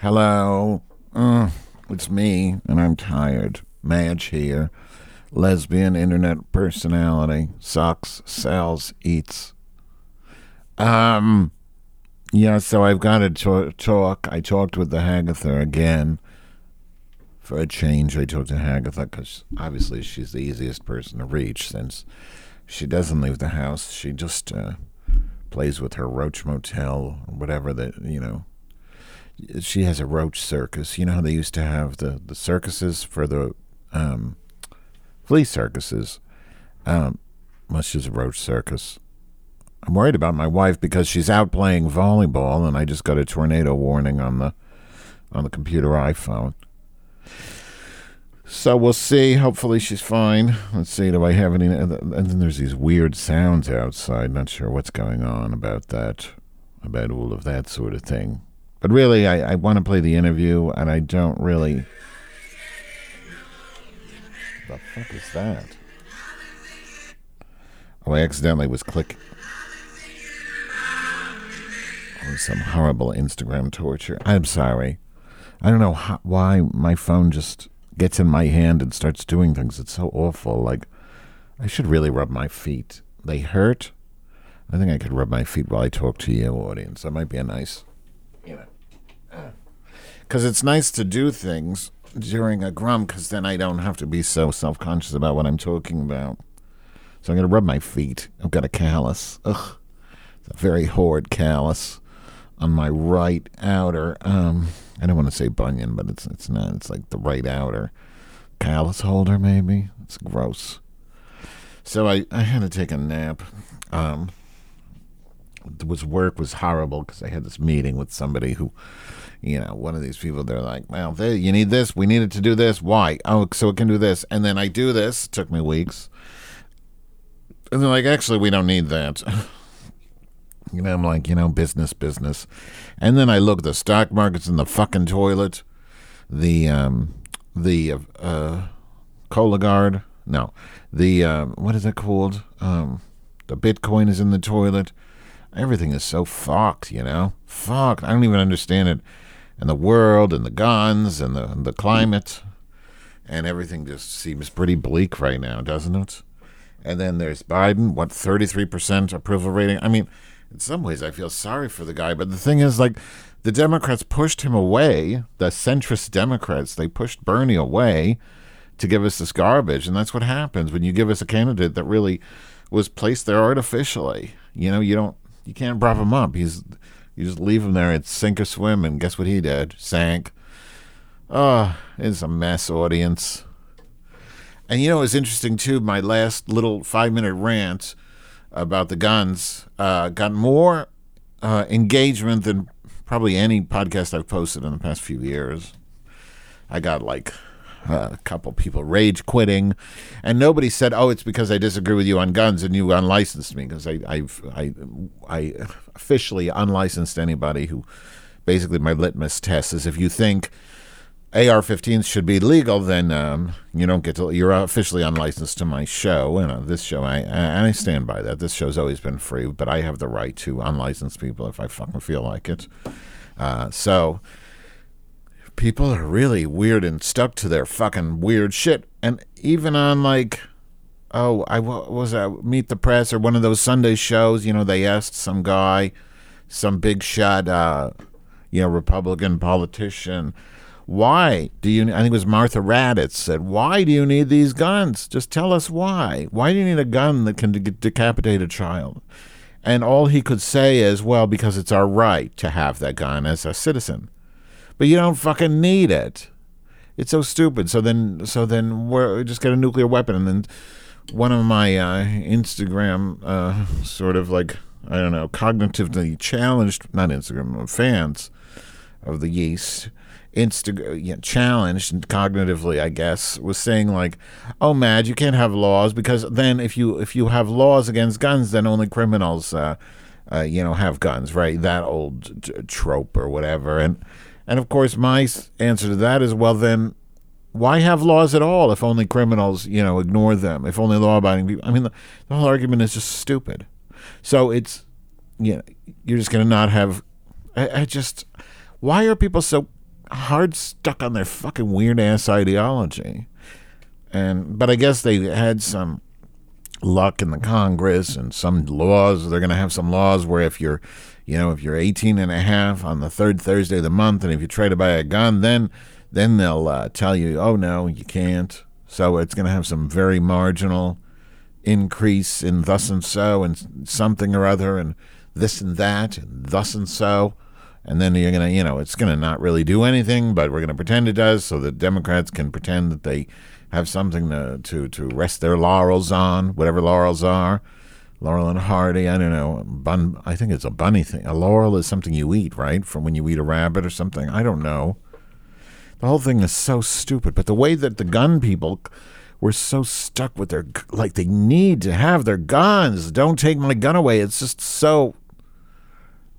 Hello. Uh, it's me, and I'm tired. Madge here. Lesbian internet personality. Sucks, sells, eats. Um, yeah, so I've got to talk. I talked with the Hagatha again. For a change, I talked to Hagatha because obviously she's the easiest person to reach since she doesn't leave the house. She just uh, plays with her Roach Motel or whatever that, you know, she has a roach circus. You know how they used to have the, the circuses for the um, flea circuses? Um, well, she's a roach circus. I'm worried about my wife because she's out playing volleyball, and I just got a tornado warning on the on the computer iPhone. So we'll see. Hopefully she's fine. Let's see. Do I have any? And then there's these weird sounds outside. Not sure what's going on about that, about all of that sort of thing. But really, I, I want to play the interview, and I don't really. The fuck is that? Oh, I accidentally was clicking. Oh, some horrible Instagram torture. I'm sorry. I don't know how, why my phone just gets in my hand and starts doing things. It's so awful. Like, I should really rub my feet. They hurt. I think I could rub my feet while I talk to you, audience. That might be a nice, because it's nice to do things during a grum, because then I don't have to be so self conscious about what I'm talking about. So I'm gonna rub my feet. I've got a callus. Ugh, it's a very horrid callus on my right outer. Um, I don't want to say bunion, but it's it's not. It's like the right outer callus holder. Maybe it's gross. So I I had to take a nap. Um, was work was horrible because I had this meeting with somebody who, you know, one of these people. They're like, "Well, they, you need this. We needed to do this. Why? Oh, so it can do this." And then I do this. It took me weeks. And they're like, "Actually, we don't need that." You know, I'm like, you know, business, business. And then I look, the stock market's in the fucking toilet. The, um, the, uh, uh no, the, uh, what is it called? Um, the Bitcoin is in the toilet. Everything is so fucked, you know? Fucked. I don't even understand it. And the world and the guns and the, and the climate and everything just seems pretty bleak right now, doesn't it? And then there's Biden, what, 33% approval rating? I mean, in some ways I feel sorry for the guy, but the thing is like the Democrats pushed him away, the centrist Democrats, they pushed Bernie away to give us this garbage, and that's what happens when you give us a candidate that really was placed there artificially. You know, you don't you can't prop him up. He's you just leave him there, it's sink or swim, and guess what he did? Sank. Oh, it's a mess, audience. And you know, it's interesting too. My last little five minute rant about the guns uh, got more uh, engagement than probably any podcast I've posted in the past few years. I got like uh, a couple people rage quitting, and nobody said, "Oh, it's because I disagree with you on guns and you unlicensed me." Because I, I've, I, I officially unlicensed anybody who, basically, my litmus test is if you think AR-15s should be legal, then um, you don't get to. You're officially unlicensed to my show, and uh, this show, I and I stand by that. This show's always been free, but I have the right to unlicense people if I fucking feel like it. Uh, so people are really weird and stuck to their fucking weird shit, and even on like. Oh, I was at Meet the Press or one of those Sunday shows. You know, they asked some guy, some big shot, uh, you know, Republican politician, why do you? I think it was Martha Raddatz said, "Why do you need these guns? Just tell us why. Why do you need a gun that can de- decapitate a child?" And all he could say is, "Well, because it's our right to have that gun as a citizen." But you don't fucking need it. It's so stupid. So then, so then, we're just get a nuclear weapon, and then one of my uh, Instagram uh, sort of like I don't know, cognitively challenged, not Instagram fans of the yeast Insta know, challenged cognitively, I guess, was saying like, "Oh, Mad, you can't have laws because then if you if you have laws against guns, then only criminals, uh, uh, you know, have guns, right? That old t- trope or whatever." And and of course, my answer to that is, well, then why have laws at all if only criminals, you know, ignore them? If only law-abiding people. I mean, the, the whole argument is just stupid. So it's, you know, you're just going to not have. I, I just, why are people so hard stuck on their fucking weird ass ideology. And but I guess they had some luck in the Congress and some laws. They're going to have some laws where if you're, you know, if you're 18 and a half on the third Thursday of the month, and if you try to buy a gun, then then they'll uh, tell you, oh no, you can't. So it's going to have some very marginal increase in thus and so and something or other and this and that and thus and so. And then you're going to, you know, it's going to not really do anything, but we're going to pretend it does so that Democrats can pretend that they have something to, to, to rest their laurels on, whatever laurels are. Laurel and Hardy, I don't know. Bun, I think it's a bunny thing. A laurel is something you eat, right? From when you eat a rabbit or something. I don't know. The whole thing is so stupid. But the way that the gun people were so stuck with their, like, they need to have their guns. Don't take my gun away. It's just so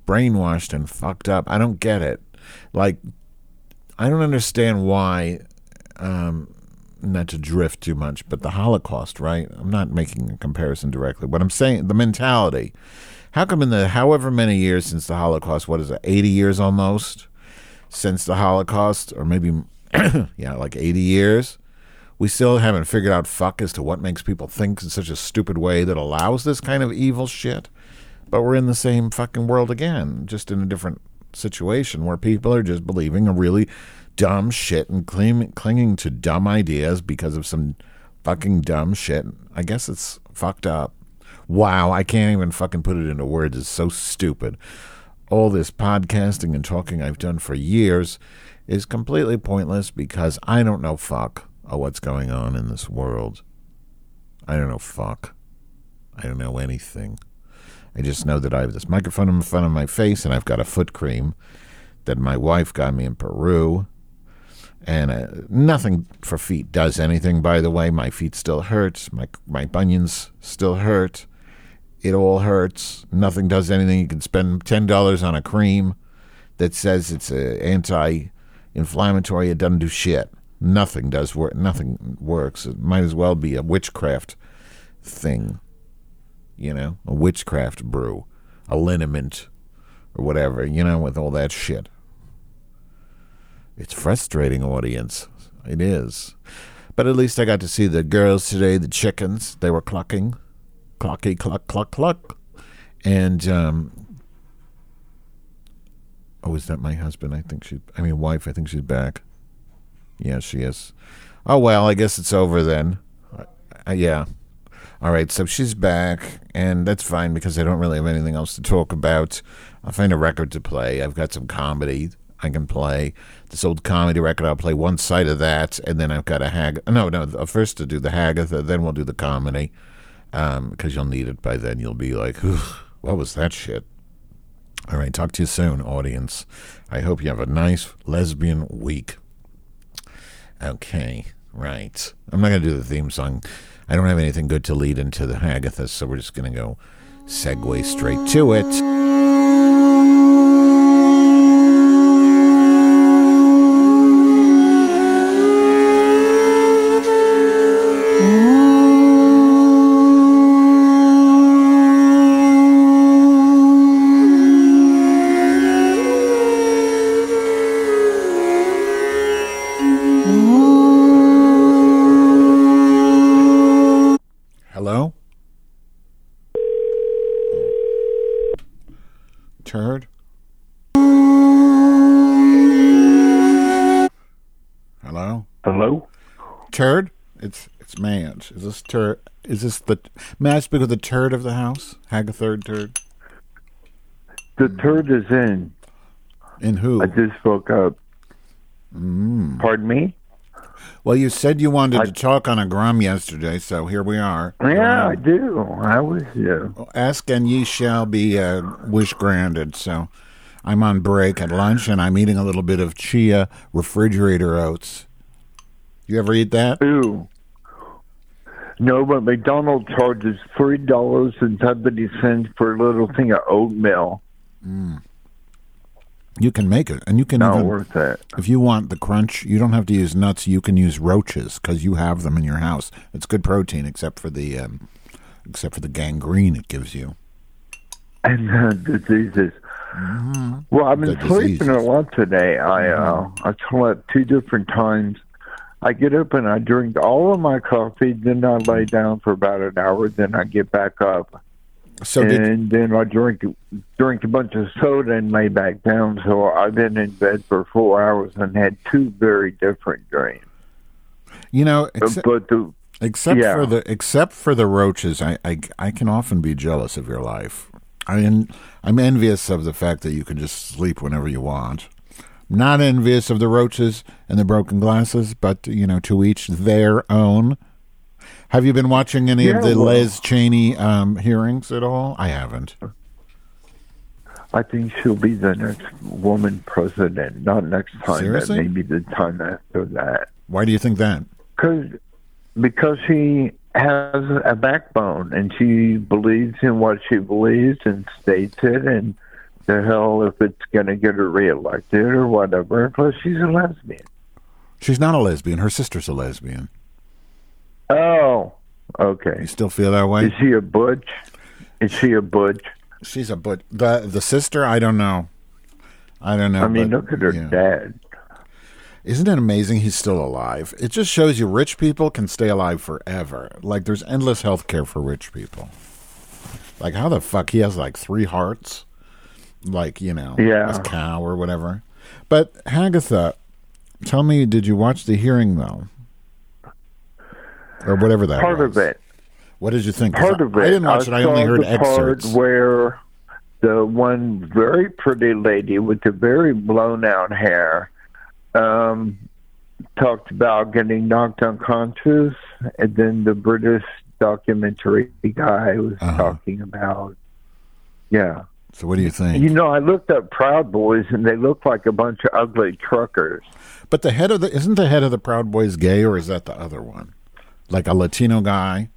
brainwashed and fucked up. I don't get it. Like, I don't understand why. Um, not to drift too much, but the Holocaust, right? I'm not making a comparison directly. What I'm saying, the mentality. How come in the however many years since the Holocaust, what is it, 80 years almost since the Holocaust, or maybe, yeah, like 80 years, we still haven't figured out fuck as to what makes people think in such a stupid way that allows this kind of evil shit? But we're in the same fucking world again, just in a different situation where people are just believing a really dumb shit and cling, clinging to dumb ideas because of some fucking dumb shit. I guess it's fucked up. Wow, I can't even fucking put it into words. It's so stupid. All this podcasting and talking I've done for years is completely pointless because I don't know fuck what's going on in this world. I don't know fuck. I don't know anything. I just know that I have this microphone in front of my face and I've got a foot cream that my wife got me in Peru and uh, nothing for feet does anything. By the way, my feet still hurt. My my bunions still hurt. It all hurts. Nothing does anything. You can spend ten dollars on a cream that says it's a anti-inflammatory. It doesn't do shit. Nothing does work. Nothing works. It might as well be a witchcraft thing. You know, a witchcraft brew, a liniment, or whatever. You know, with all that shit. It's frustrating, audience. It is. But at least I got to see the girls today, the chickens. They were clucking. Clucky, cluck, cluck, cluck. And, um, oh, is that my husband? I think she, I mean, wife, I think she's back. Yeah, she is. Oh, well, I guess it's over then. Uh, yeah. All right, so she's back, and that's fine because I don't really have anything else to talk about. I'll find a record to play. I've got some comedy I can play this old comedy record. I'll play one side of that, and then I've got a hag. No, no. First to do the Hagatha, then we'll do the comedy, because um, you'll need it by then. You'll be like, "What was that shit?" All right. Talk to you soon, audience. I hope you have a nice lesbian week. Okay. Right. I'm not gonna do the theme song. I don't have anything good to lead into the Hagatha, so we're just gonna go segue straight to it. This turd? Is this the? May I speak of the turd of the house? Hag a third turd. The turd is in. In who? I just spoke up. Mm. Pardon me. Well, you said you wanted I, to talk on a grum yesterday, so here we are. Yeah, um, I do. I was you. Ask and ye shall be uh, wish granted. So, I'm on break at lunch, and I'm eating a little bit of chia refrigerator oats. You ever eat that? Ooh. No, but McDonald's charges three dollars and seventy cents for a little thing of oatmeal. Mm. You can make it, and you can not even, worth it. If you want the crunch, you don't have to use nuts. You can use roaches because you have them in your house. It's good protein, except for the um, except for the gangrene it gives you. And uh, diseases. Well, I've been The sleeping diseases. a lot today. I uh, I slept two different times. I get up and I drink all of my coffee, then I lay down for about an hour, then I get back up, So did and then I drink drink a bunch of soda and lay back down. So I've been in bed for four hours and had two very different dreams. you know? Uh, Except, but the except yeah. for the except for the roaches, I, I I can often be jealous of your life. I mean, I'm envious of the fact that you can just sleep whenever you want. Not envious of the roaches and the broken glasses, but you know, to each their own. Have you been watching any Yeah, of the well- Liz Cheney um, hearings at all? I haven't. I think she'll be the next woman president. Not next time, Seriously? but maybe the time after that. Why do you think that? Cause, because she has a backbone and she believes in what she believes and states it and the hell if it's going to get her reelected or whatever. Plus, she's a lesbian. She's not a lesbian. Her sister's a lesbian. Oh, okay. You still feel that way? Is she a butch? Is she a butch? She's a but the the sister. I don't know. I don't know. I mean, but, look at her yeah. dad. Isn't it amazing he's still alive? It just shows you rich people can stay alive forever. Like there's endless health care for rich people. Like how the fuck he has like three hearts? Like, you know, Yeah. a cow or whatever. But Hagatha, tell me, did you watch the hearing though? Or whatever that Part was. of it. What did you think? part of it. I didn't watch it. I only heard the part excerpts. where the one very pretty lady with the very blown out hair um, talked about getting knocked unconscious, and then the British documentary guy was Uh-huh. talking about. Yeah, So what do you think? you know, I looked up Proud Boys, and they look like a bunch of ugly truckers. But the head of the isn't the head of the Proud Boys gay, or is that the other one? Like a Latino guy?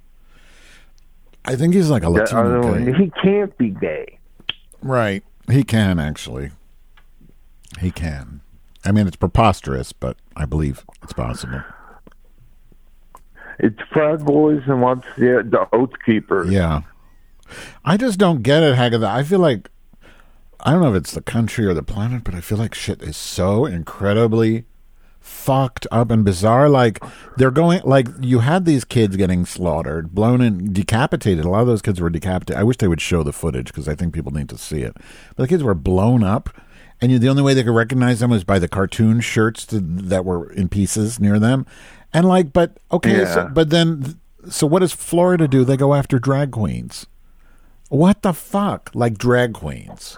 I think he's like a Latino other one, he can't be gay. Right. He can actually. He can. I mean, it's preposterous, but I believe it's possible. It's Proud Boys and what's the the Oath Keepers. Yeah. I just don't get it, Hagatha. I feel like I don't know if it's the country or the planet, but I feel like shit is so incredibly fucked up and bizarre. Like they're going like you had these kids getting slaughtered, blown and decapitated. A lot of those kids were decapitated. I wish they would show the footage because I think people need to see it. But the kids were blown up, and you, the only way they could recognize them was by the cartoon shirts to, that were in pieces near them. And like, but okay, so, but then, so what does Florida do? They go after drag queens. What the fuck? Like drag queens?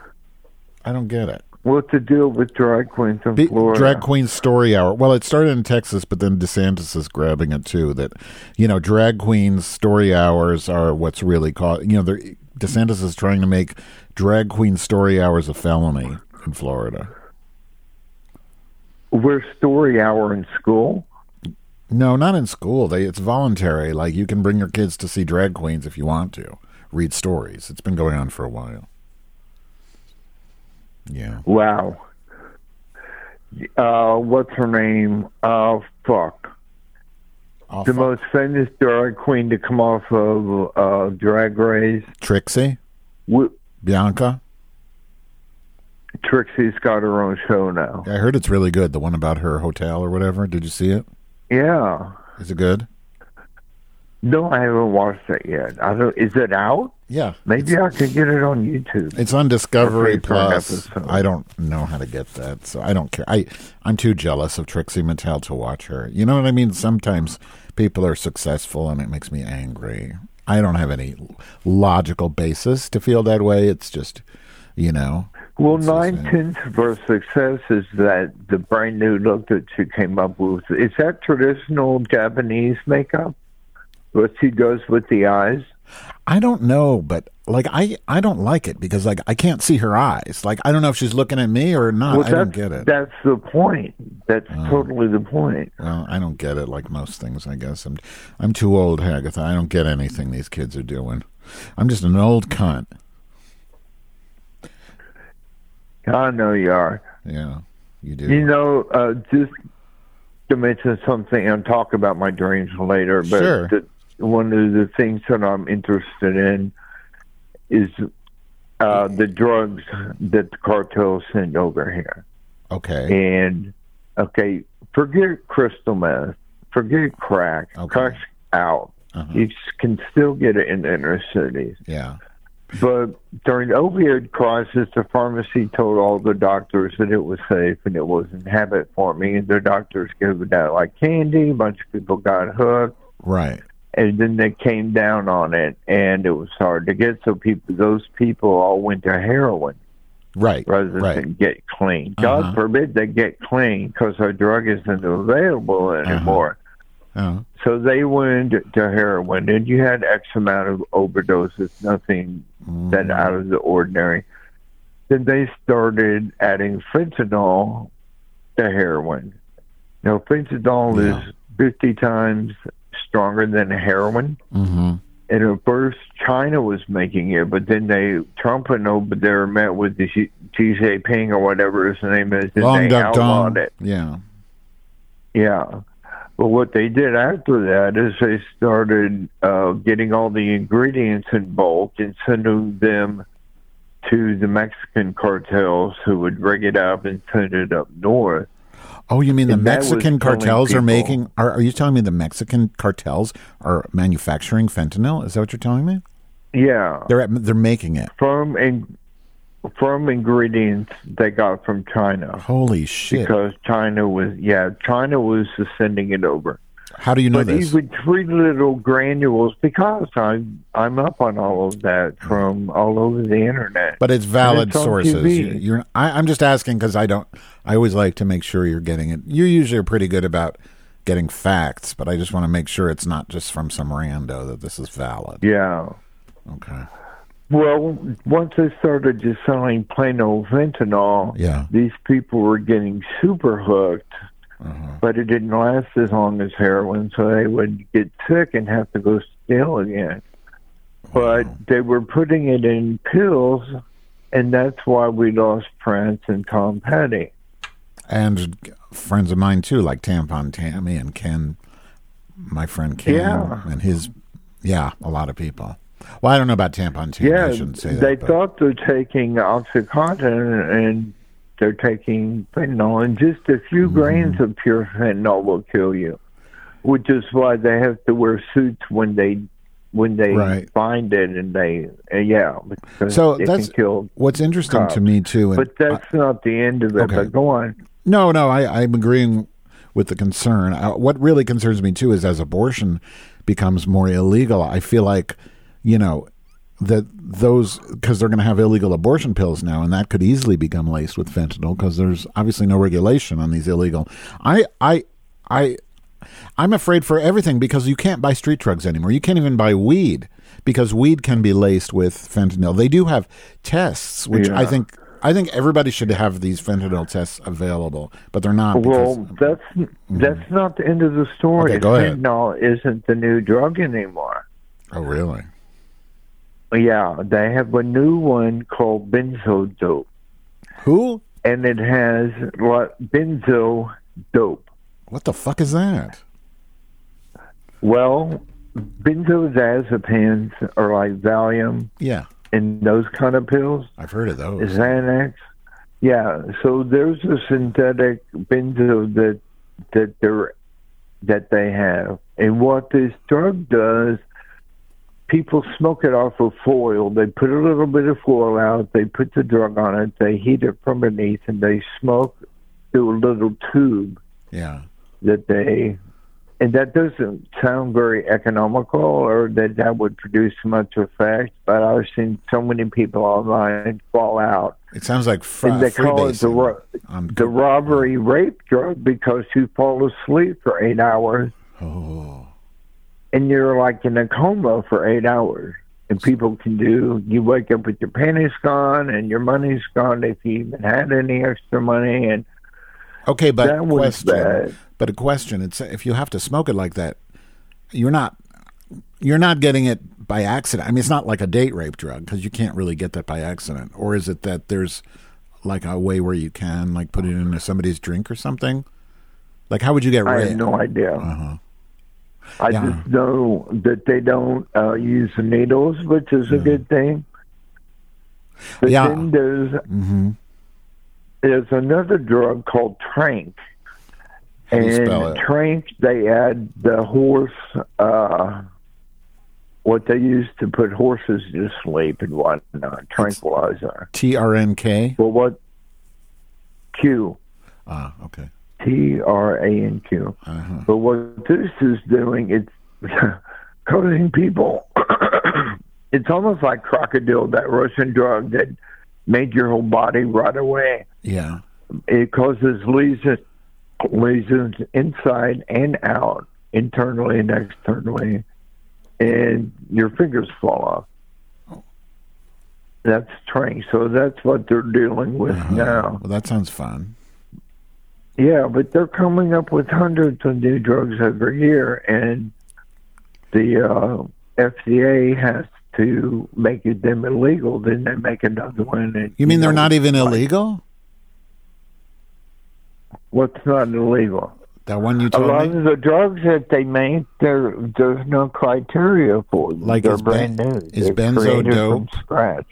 I don't get it. What's the deal with drag queens in Be- Florida? drag queen story hour. Well, it started in Texas, but then DeSantis is grabbing it too. That you know, drag queens story hours are what's really called. You know, DeSantis is trying to make drag queen story hours a felony in Florida. We're story hour in school. No, not in school. They it's voluntary. Like you can bring your kids to see drag queens if you want to read stories. It's been going on for a while. Yeah. Wow. Uh, what's her name? Uh, fuck. Oh, The fuck. most famous drag queen to come off of uh, Drag Race. Trixie, W- Bianca. Trixie's got her own show now. I heard it's really good. The one about her hotel or whatever. Did you see it? Yeah. Is it good? No, I haven't watched it yet. I don't. Is it out? Yeah. Maybe I could get it on YouTube. It's on Discovery Okay, for an Plus. I don't know how to get that, so I don't care. I I'm too jealous of Trixie Mattel to watch her. You know what I mean? Sometimes people are successful, and it makes me angry. I don't have any logical basis to feel that way. It's just, you know, Well, nine tenths of her success is that the brand new look that she came up with. Is that traditional Japanese makeup? What she does with the eyes? I don't know, but like I I don't like it because like I can't see her eyes. Like I don't know if she's looking at me or not. well, I don't get it. That's the point. That's totally the point. Well, I don't get it like most things, I guess. I'm I'm too old, Hagatha. I don't get anything these kids are doing. I'm just an old cunt. I know you are. Yeah, you do. You know, uh, just to mention something and talk about my dreams later, but Sure. One of the things that I'm interested in is uh, the drugs that the cartels send over here. Okay. And okay, forget crystal meth, forget crack. Okay. Crack's out. Uh-huh. You can still get it in the inner cities. Yeah. But during the opioid crisis, the pharmacy told all the doctors that it was safe and it wasn't habit forming, and the doctors gave it out like candy. A bunch of people got hooked, Right. And then they came down on it, and it was hard to get. So people, those people, all went to heroin Right. rather right. than get clean. Uh-huh. God forbid they get clean because our drug isn't available Uh-huh. anymore. Oh. So they went to heroin, and you had X amount of overdoses, nothing Mm. that out of the ordinary. Then they started adding fentanyl to heroin. Now, fentanyl Yeah. is 50 times stronger than heroin. Mm-hmm. And at first, China was making it, but then they Trump and over there met with the Xi Jinping or whatever his name is, and Long they outlawed it. Yeah. Yeah. But what they did after that is they started uh, getting all the ingredients in bulk and sending them to the Mexican cartels who would rig it up and send it up north. Oh, you mean the Mexican cartels are people. making? Are, are you telling me the Mexican cartels are manufacturing fentanyl? Is that what you're telling me? Yeah. They're at, they're making it. From and from ingredients they got from China. Holy shit! Because China was yeah, China was sending it over. How do you know but this? even three little granules because I'm I'm up on all of that from all over the internet. But it's valid it's sources. TV. You- You're. I, I'm just asking because I don't. I always like to make sure you're getting it. You usually are pretty good about getting facts, but I just want to make sure it's not just from some rando that this is valid. Yeah. Okay. Well, once they started just selling plain old fentanyl, Yeah. these people were getting super hooked, Uh-huh. but it didn't last as long as heroin, so they would get sick and have to go steal again. But they were putting it in pills, and that's why we lost Prince and Tom Petty. And friends of mine too, like Tampon Tammy and Ken, my friend Ken, Yeah. and his. Yeah, a lot of people. Well, I don't know about Tampon Tammy. Yeah, I shouldn't say that. they but- thought they're taking OxyContin and they're taking fentanyl, and just a few Mm-hmm. grains of pure fentanyl will kill you. Which is why they have to wear suits when they when they Right. find it, and they uh, yeah. So that's what's interesting cops. to me too. And But that's not the end of it. Okay. But go on. No, no, I, I'm agreeing with the concern. Uh, what really concerns me too is as abortion becomes more illegal, I feel like, you know, that those because they're going to have illegal abortion pills now, and that could easily become laced with fentanyl because there's obviously no regulation on these illegal. I, I, I, I'm afraid for everything because you can't buy street drugs anymore. You can't even buy weed because weed can be laced with fentanyl. They do have tests, which I think I think everybody should have these fentanyl tests available, but they're not. Because, Well, that's mm-hmm. that's not the end of the story. Okay. Fentanyl isn't the new drug anymore. oh, really? Yeah, they have a new one called benzo dope. Who? and it has what benzo dope. What the fuck is that? Well, benzodiazepines are like Valium Yeah, and those kind of pills. I've heard of those. Xanax. Yeah, so there's a synthetic benzo that that they're that they have, and what this drug does, people smoke it off of foil. They put a little bit of foil out. They put the drug on it. They heat it from beneath, and they smoke through a little tube Yeah. that they and that doesn't sound very economical or that that would produce much effect but i've seen so many people online fall out It sounds like fr- and they call it the, ro- the robbery rape drug because you fall asleep for eight hours Oh, and you're like in a coma for eight hours and people can do you wake up with your panties gone and your money's gone if you even had any extra money and okay, but That was question. bad. But a question. It's if you have to smoke it like that, you're not you're not getting it by accident. I mean, it's not like a date rape drug because you can't really get that by accident. Or is it that there's like a way where you can like put it into somebody's drink or something? Like, how would you get i have no idea Uh-huh. I Yeah. just know that they don't uh, use needles, which is a good thing. But Yeah. then there's hmm there's another drug called Tranq. And? Tranq, they add the horse, uh, what they use to put horses to sleep and whatnot, tranquilizer. T R N K. Well, what? Q. Ah, okay. T R A N Q. Uh-huh. But what this is doing, it's causing people. it's almost like crocodile, that Russian drug that made your whole body rot away. Yeah. It causes lesions, lesions inside and out, internally and externally, and your fingers fall off. That's train. So that's what they're dealing with now. Well, that sounds fun. Yeah, but they're coming up with hundreds of new drugs every year, and the uh, FDA has to make them illegal. Then they make another one. And, You mean they're know, not even illegal? What's not illegal? That one you told me. A lot me. of the drugs that they make, there there's no criteria for them. Like they're is ben- brand new. is They're benzo dope? from scratch.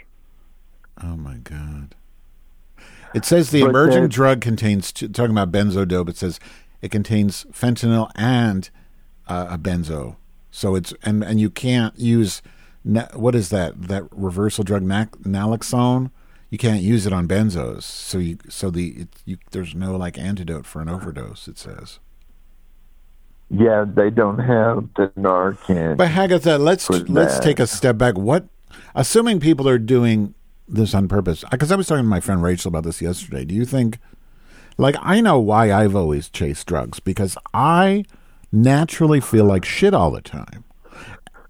Oh my god! It says the But emerging drug contains talking about benzodope. It says it contains fentanyl and uh, a benzo. So it's and and you can't use na- what is that that reversal drug na- naloxone. You can't use it on benzos. So you so the it, you, there's no like antidote for an overdose. It says. Yeah, they don't have the Narcan. But Hagatha, let's let's that. take a step back. What, assuming people are doing this on purpose? Because I was talking to my friend Rachel about this yesterday. Do you think, like, I know why I've always chased drugs because I naturally feel like shit all the time.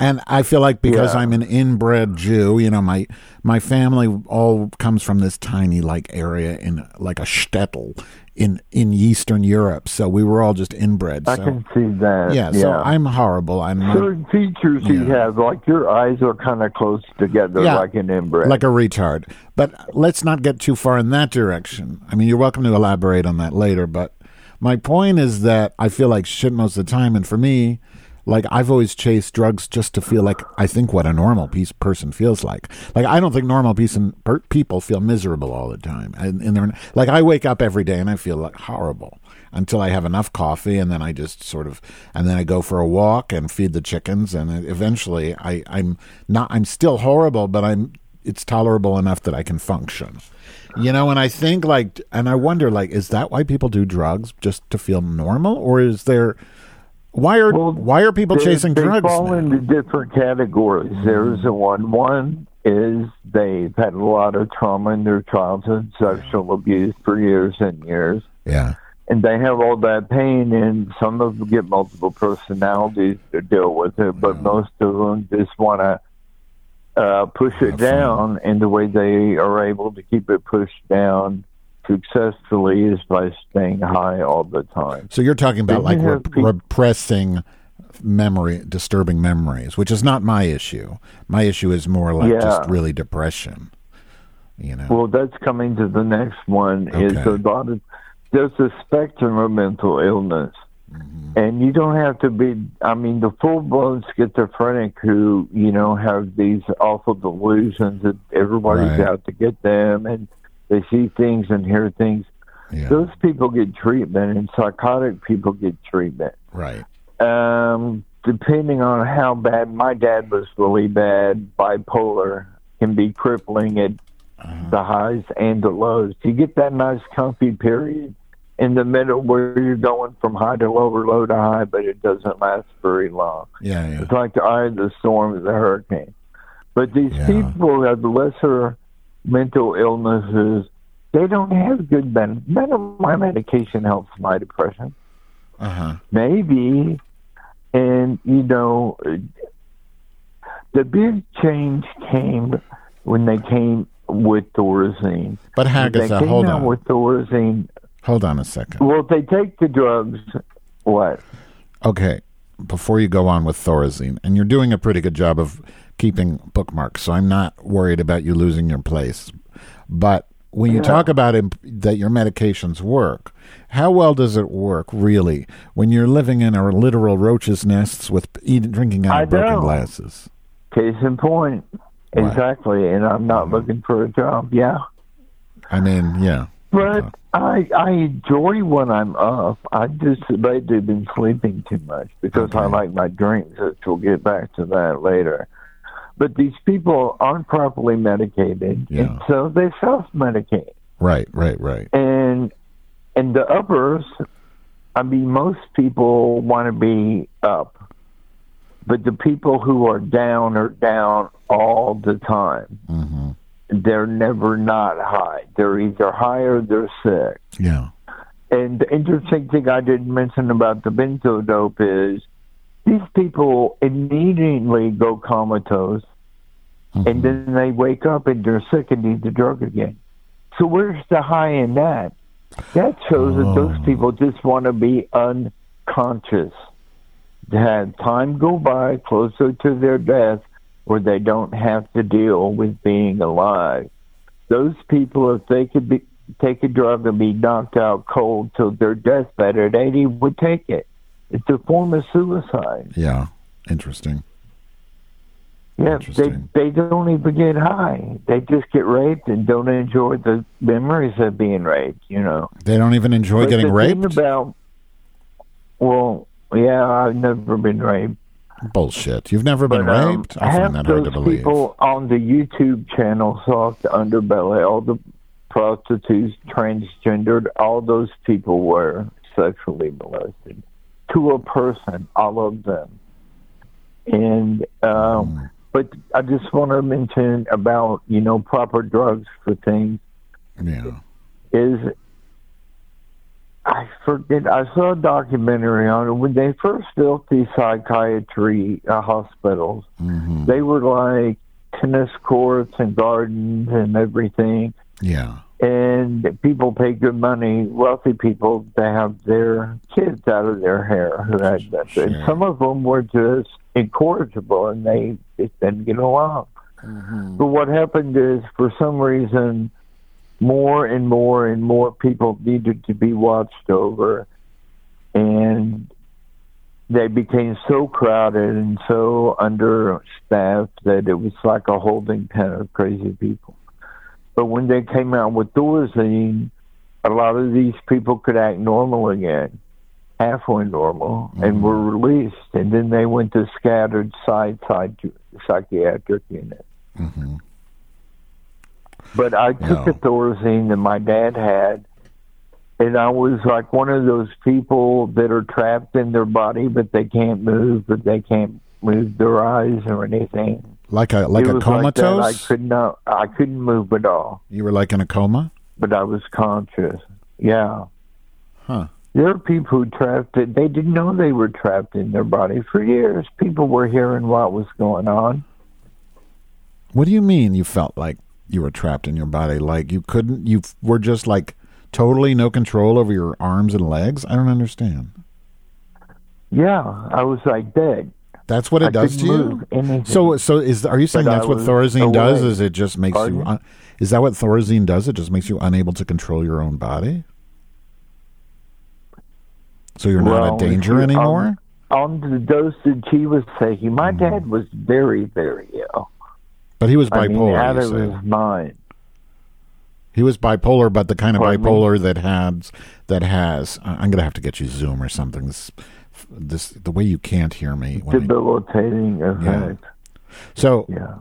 And I feel like because Yeah. I'm an inbred Jew, you know, my my family all comes from this tiny like area in like a shtetl in in Eastern Europe. So we were all just inbred. I so can see that. yeah, so I'm horrible. I'm not- certain features you Yeah. have, like your eyes are kind of close together, Yeah. like an inbred. like a retard. But let's not get too far in that direction. I mean, you're welcome to elaborate on that later. But my point is that I feel like shit most of the time, and for me, like I've always chased drugs just to feel like I think what a normal piece person feels like. Like I don't think normal piece and per- people feel miserable all the time, and, and they're like I wake up every day and I feel like horrible until I have enough coffee, and then I just sort of, and then I go for a walk and feed the chickens, and eventually I, I'm not, I'm still horrible, but I'm, it's tolerable enough that I can function. You know, and I think like, and I wonder like, is that why people do drugs just to feel normal, or is there? Why are Well, why are people they, chasing they drugs? fall now? into different categories. There's a one. One is they've had a lot of trauma in their childhood, sexual abuse for years and years. yeah, and they have all that pain, and some of them get multiple personalities to deal with it, but most of them just want to uh, push it down, and the way they are able to keep it pushed down successfully is by staying high all the time. so you're talking about like rep- repressing memory, disturbing memories, which is not my issue. My issue is more like Yeah. just really depression. You know, Well, that's coming to the next one. Is Okay. a lot of there's a spectrum of mental illness, Mm-hmm. and you don't have to be. I mean, the full blown schizophrenic who you know have these awful delusions that everybody's Right. out to get them, and they see things and hear things. yeah, Those people get treatment, and psychotic people get treatment. right. Um, depending on how bad, my dad was really bad. Bipolar can be crippling at the highs and the lows. You get that nice comfy period in the middle where you're going from high to low or low to high, but it doesn't last very long. Yeah, yeah. It's like the eye of the storm of the hurricane. But these Yeah. people have lesser mental illnesses, they don't have good ben- none of my medication helps my depression. Uh huh. maybe. And you know the big change came when they came with thorazine But Hagatha, came hold on, with thorazine hold on a second. well they take the drugs. What? Okay, before you go on with Thorazine, and you're doing a pretty good job of keeping bookmarks, so I'm not worried about you losing your place. But when you talk about imp- that your medications work, how well does it work really when you're living in a literal roaches' nests with eating, drinking out I of broken know. glasses? case in point Right. exactly. And I'm not looking for a job. Yeah. I mean, yeah. But I I enjoy when I'm up. I just lately been sleeping too much because I like my drinks. which We'll get back to that later. But these people aren't properly medicated, Yeah. and so they self-medicate. Right, right, right. And and the uppers, I mean, most people want to be up, but the people who are down are down all the time. hmm They're never not high. They're either high or they're sick. Yeah. And the interesting thing I didn't mention about the benzo dope is these people immediately go comatose Mhm. and then they wake up and they're sick and need the drug again. So where's the high in that? That shows that those Oh. people just want to be unconscious. To have time go by closer to their death where they don't have to deal with being alive. Those people, if they could be, take a drug and be knocked out cold till their deathbed at 80, would take it. It's a form of suicide. Yeah. Interesting. Yeah, they Interesting. they don't even get high. They just get raped and don't enjoy the memories of being raped. You know, They don't even enjoy But getting raped? About well, yeah, I've never been raped. Bullshit. You've never been but, um, raped? I find that hard to believe. people on the YouTube channel Soft Underbelly, all the prostitutes, transgendered, all those people were sexually molested to a person, all of them. And um, Mm. but I just want to mention about you know proper drugs for things Yeah. is I forget. I saw a documentary on it when they first built these psychiatry uh, hospitals. hmm They were like tennis courts and gardens and everything, Yeah. And people pay good money, wealthy people, to have their kids out of their hair had that. And some of them were just incorrigible, and they just didn't get along. Mm-hmm. But what happened is, for some reason, more and more and more people needed to be watched over, and they became so crowded and so understaffed that it was like a holding pen of crazy people. But when they came out with Thorazine, a lot of these people could act normal again, halfway normal, and were released. And then they went to scattered side side psychiatric units. hmm But I took Yeah. a Thorazine that my dad had, and I was like one of those people that are trapped in their body, but they can't move, but they can't move their eyes or anything. Like a like it a comatose. like. I could not. I couldn't move at all, you were like in a coma? but I was conscious. Yeah. Huh. There are people who trapped it. They didn't know they were trapped in their body for years. People were hearing what was going on. What do you mean you felt like you were trapped in your body? Like you couldn't you were just like totally no control over your arms and legs? I don't understand. Yeah, I was like dead. That's what it I does to you? anything. So, so is are you saying But I that's what Thorazine does? Is it just makes you? Un- is that what Thorazine does? It just makes you unable to control your own body. So you're not Well, a danger anymore. on the dosage he was taking, my Mm-hmm. dad was very, very ill. but he was I mean, bipolar. out of his mind. He was bipolar, but the kind of Pardon me? bipolar that has that has. I'm gonna have to get you Zoom or something. This, this the way you can't hear me. When I, Debilitating effect. so Yeah.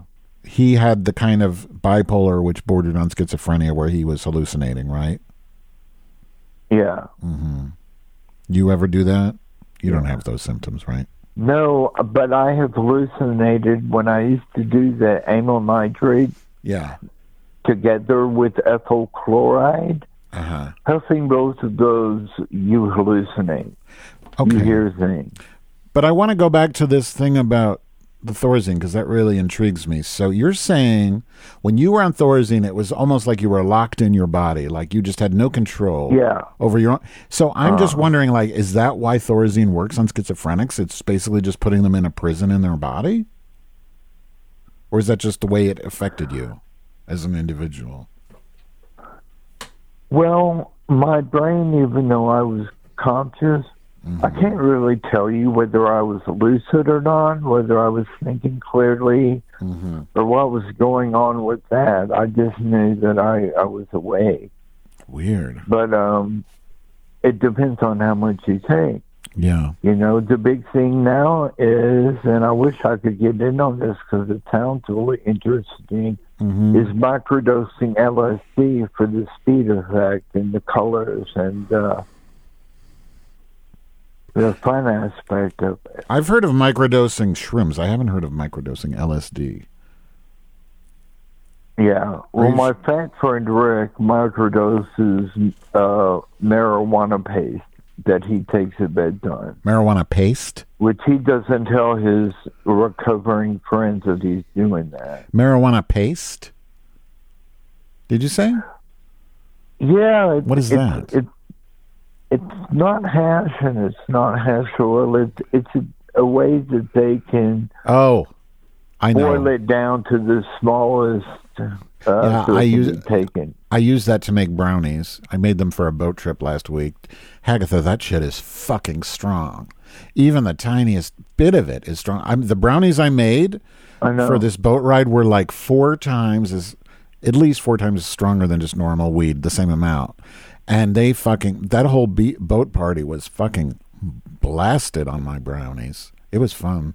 he had the kind of bipolar which bordered on schizophrenia, where he was hallucinating. Right? Yeah. Hmm. You ever do that? You don't have those symptoms, right? No, but I have hallucinated when I used to do the amyl nitrate Yeah. together with ethyl chloride. Uh huh. Huffing both of those, you hallucinate. Okay. You hear things. But I want to go back to this thing about the Thorazine because that really intrigues me. So you're saying when you were on Thorazine, it was almost like you were locked in your body, like you just had no control Yeah. over your own. So I'm just Uh. wondering, like, is that why Thorazine works on schizophrenics? It's basically just putting them in a prison in their body, or is that just the way it affected you as an individual? Well, my brain, even though I was conscious, I can't really tell you whether I was lucid or not, whether I was thinking clearly, or what was going on with that. I just knew that I, I was awake. Weird. But um, it depends on how much you take. Yeah. You know, the big thing now is, and I wish I could get in on this because it sounds really interesting, hmm is microdosing LSD for the speed effect and the colors and uh, the fun aspect of it. I've heard of microdosing shrooms. I haven't heard of microdosing LSD. Yeah. Well, you- my fat friend Rick microdoses uh, marijuana paste that he takes at bedtime, Marijuana paste. which he doesn't tell his recovering friends that he's doing that. Marijuana paste. Did you say? Yeah. It, What is it- that? It, it's not hash and it's not hash oil. It's it's a, a way that they can Oh, I know. boil it down to the smallest. Uh, Yeah, so I use taken. I used that to make brownies. I made them for a boat trip last week. Hagatha, that shit is fucking strong. Even the tiniest bit of it is strong. I'm, the brownies I made I for this boat ride were like four times as, at least four times stronger than just normal weed, the same amount. And they fucking, that whole be- boat party was fucking blasted on my brownies. It was fun.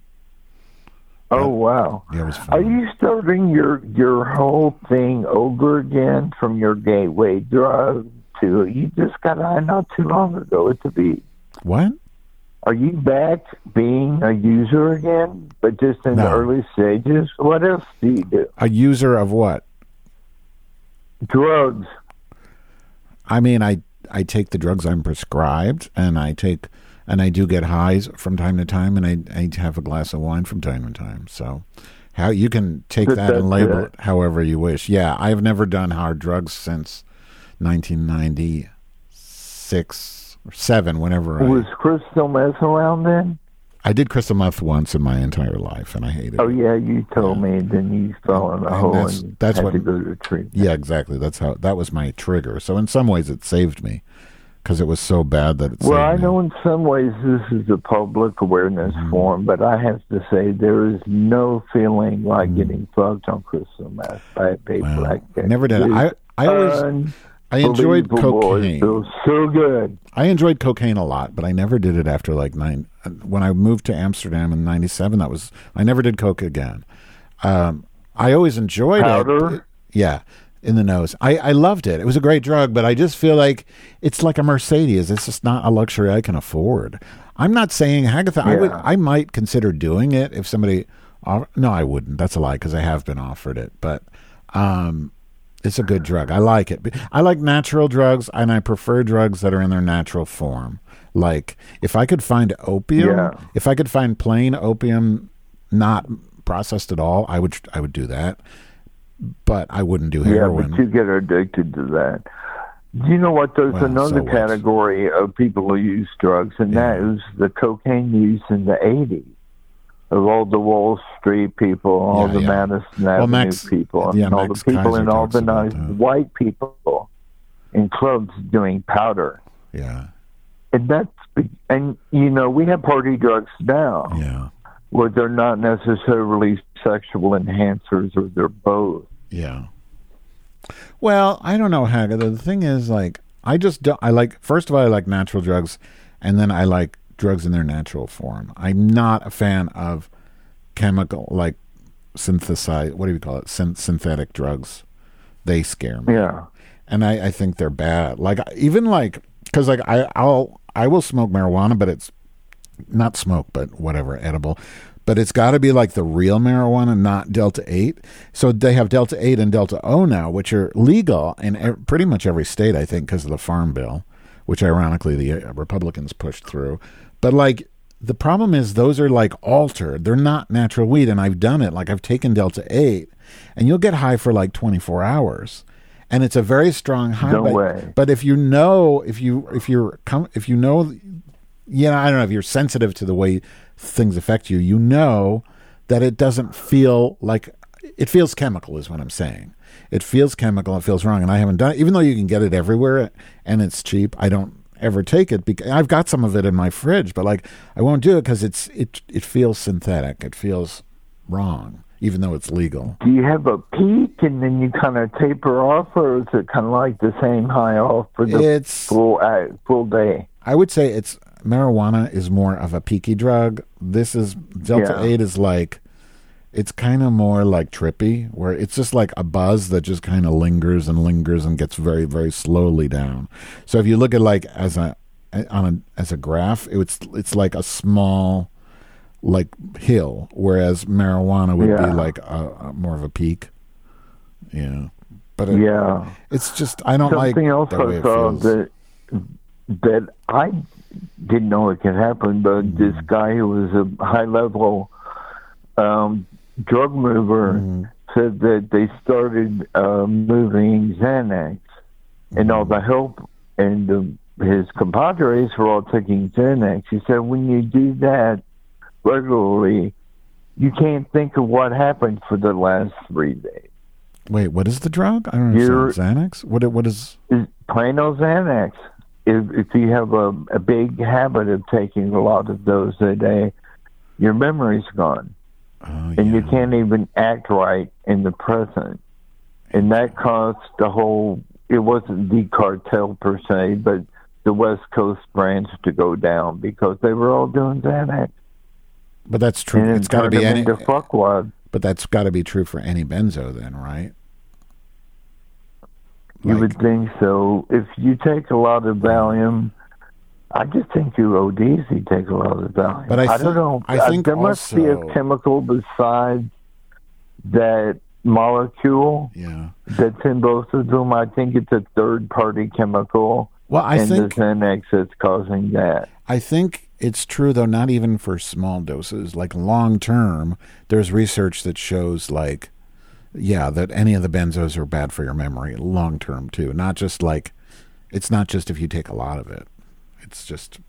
oh wow. Yeah, it was fun. Are you starting your your whole thing over again from your gateway drug to you just got high not too long ago at the beach? what? Are you back being a user again, but just in the early stages? What else do you do? A user of what? Drugs. I mean, I I take the drugs I'm prescribed, and I take and I do get highs from time to time, and I I have a glass of wine from time to time. So, how you can take that and label it. however you wish. Yeah, I've never done hard drugs since 1996 or seven. Whenever Was I crystal meth around then? I did crystal meth once in my entire life, and I hated it. Oh yeah, you told me. Then you fell in a And hole that's- and that's had what- to go to treatment. Yeah, exactly. That's how that was my trigger. So in some ways, it saved me because it was so bad that it. Well, I me. know in some ways this is a public awareness Mm-hmm. form, but I have to say there is no feeling like Mm. getting fucked on crystal meth by a paper Wow. like that. Never did. It's I I always I enjoyed unbelievable. It was so good. I enjoyed cocaine a lot, but I never did it after like nine. When I moved to Amsterdam in '97, that was I never did coke again. Um, I always enjoyed Powder? it. Yeah, in the nose. I I loved it. It was a great drug, but I just feel like it's like a Mercedes. It's just not a luxury I can afford. I'm not saying Hagatha. I would. I might consider doing it if somebody. No, I wouldn't. That's a lie because I have been offered it, but. Um, it's a good drug. I like it. I like natural drugs, and I prefer drugs that are in their natural form. Like if I could find opium, Yeah. if I could find plain opium, not processed at all, I would. I would do that. But I wouldn't do Yeah, heroin. but you get addicted to that. Do you know what? There's Well, another so category of people who use drugs, and that is the cocaine use in the 80s. Of all the Wall Street people, all Yeah, the yeah. Madison Well, Avenue Max- people, yeah, and all Max the people Kaiser and all the nice white people in clubs doing powder. yeah, And that's, and you know, we have party drugs now yeah, where they're not necessarily sexual enhancers or they're both. yeah. Well, I don't know, Hagatha. The thing is, like, I just don't. I like. First of all, I like natural drugs, and then I like drugs in their natural form. I'm not a fan of chemical, like synthesized. What do you call it? Syn- synthetic drugs. They scare me. Yeah. and I, I think they're bad. Like even like because like I I'll I will smoke marijuana, but it's not smoke, but whatever edible. But it's got to be like the real marijuana, not Delta Eight. So they have Delta Eight and Delta O now, which are legal in e- pretty much every state, I think, because of the Farm Bill, which ironically the uh, Republicans pushed through. But like the problem is those are like altered. They're not natural weed, and I've done it. Like I've taken Delta Eight, and you'll get high for like twenty four hours, and it's a very strong high. No but, way. but if you know, if you if you're com- if you know, you know, I don't know if you're sensitive to the way things affect you, you know that it doesn't feel like it feels chemical. Is what I'm saying. It feels chemical. It feels wrong, and I haven't done it. Even though you can get it everywhere and it's cheap, I don't. Ever take it because I've got some of it in my fridge, but like I won't do it because it's it it feels synthetic. It feels wrong, even though it's legal. Do you have a peak and then you kind of taper off, or is it kind of like the same high off for the It's full uh, full day? I would say it's marijuana is more of a peaky drug. This is Delta Yeah. Eight is like it's kind of more like trippy, where it's just like a buzz that just kind of lingers and lingers and gets very very slowly down. So if you look at like as a on a as a graph, it's it's like a small like hill, whereas marijuana would Yeah. be like a, a more of a peak. Yeah, but it, Yeah. it's just I don't like Something else the way I it saw that that I didn't know it could happen, but Mm-hmm. this guy who was a high level um, drug mover Mm-hmm. said that they started uh, moving Xanax, and all Mm-hmm. the help and the, his compadres were all taking Xanax. He said when you do that regularly, you can't think of what happened for the last three days. Wait, what is the drug? I don't You're- understand. Xanax? What? What is? is plain old Xanax. If, if you have a, a big habit of taking a lot of those a day, your memory's gone, Oh, and you can't even act right in the present. And that caused the whole. It wasn't the cartel per se, but the West Coast branch to go down because they were all doing Xanax. But that's true. And It's got to be any. into fuckwads. But that's got to be true for any benzo, then, right? You Like- would think so. If you take a lot of Valium, I just think you ODs. You take a lot of Valium. But I don't think- know. I Uh, think there must be a chemical besides that molecule Yeah. that's in both of them. I think it's a third-party chemical, Well, I and think the Xanax that's causing that. I think it's true though. Not even for small doses. Like long term, there's research that shows like, yeah, that any of the benzos are bad for your memory long term too. Not just like, it's not just if you take a lot of it. It's just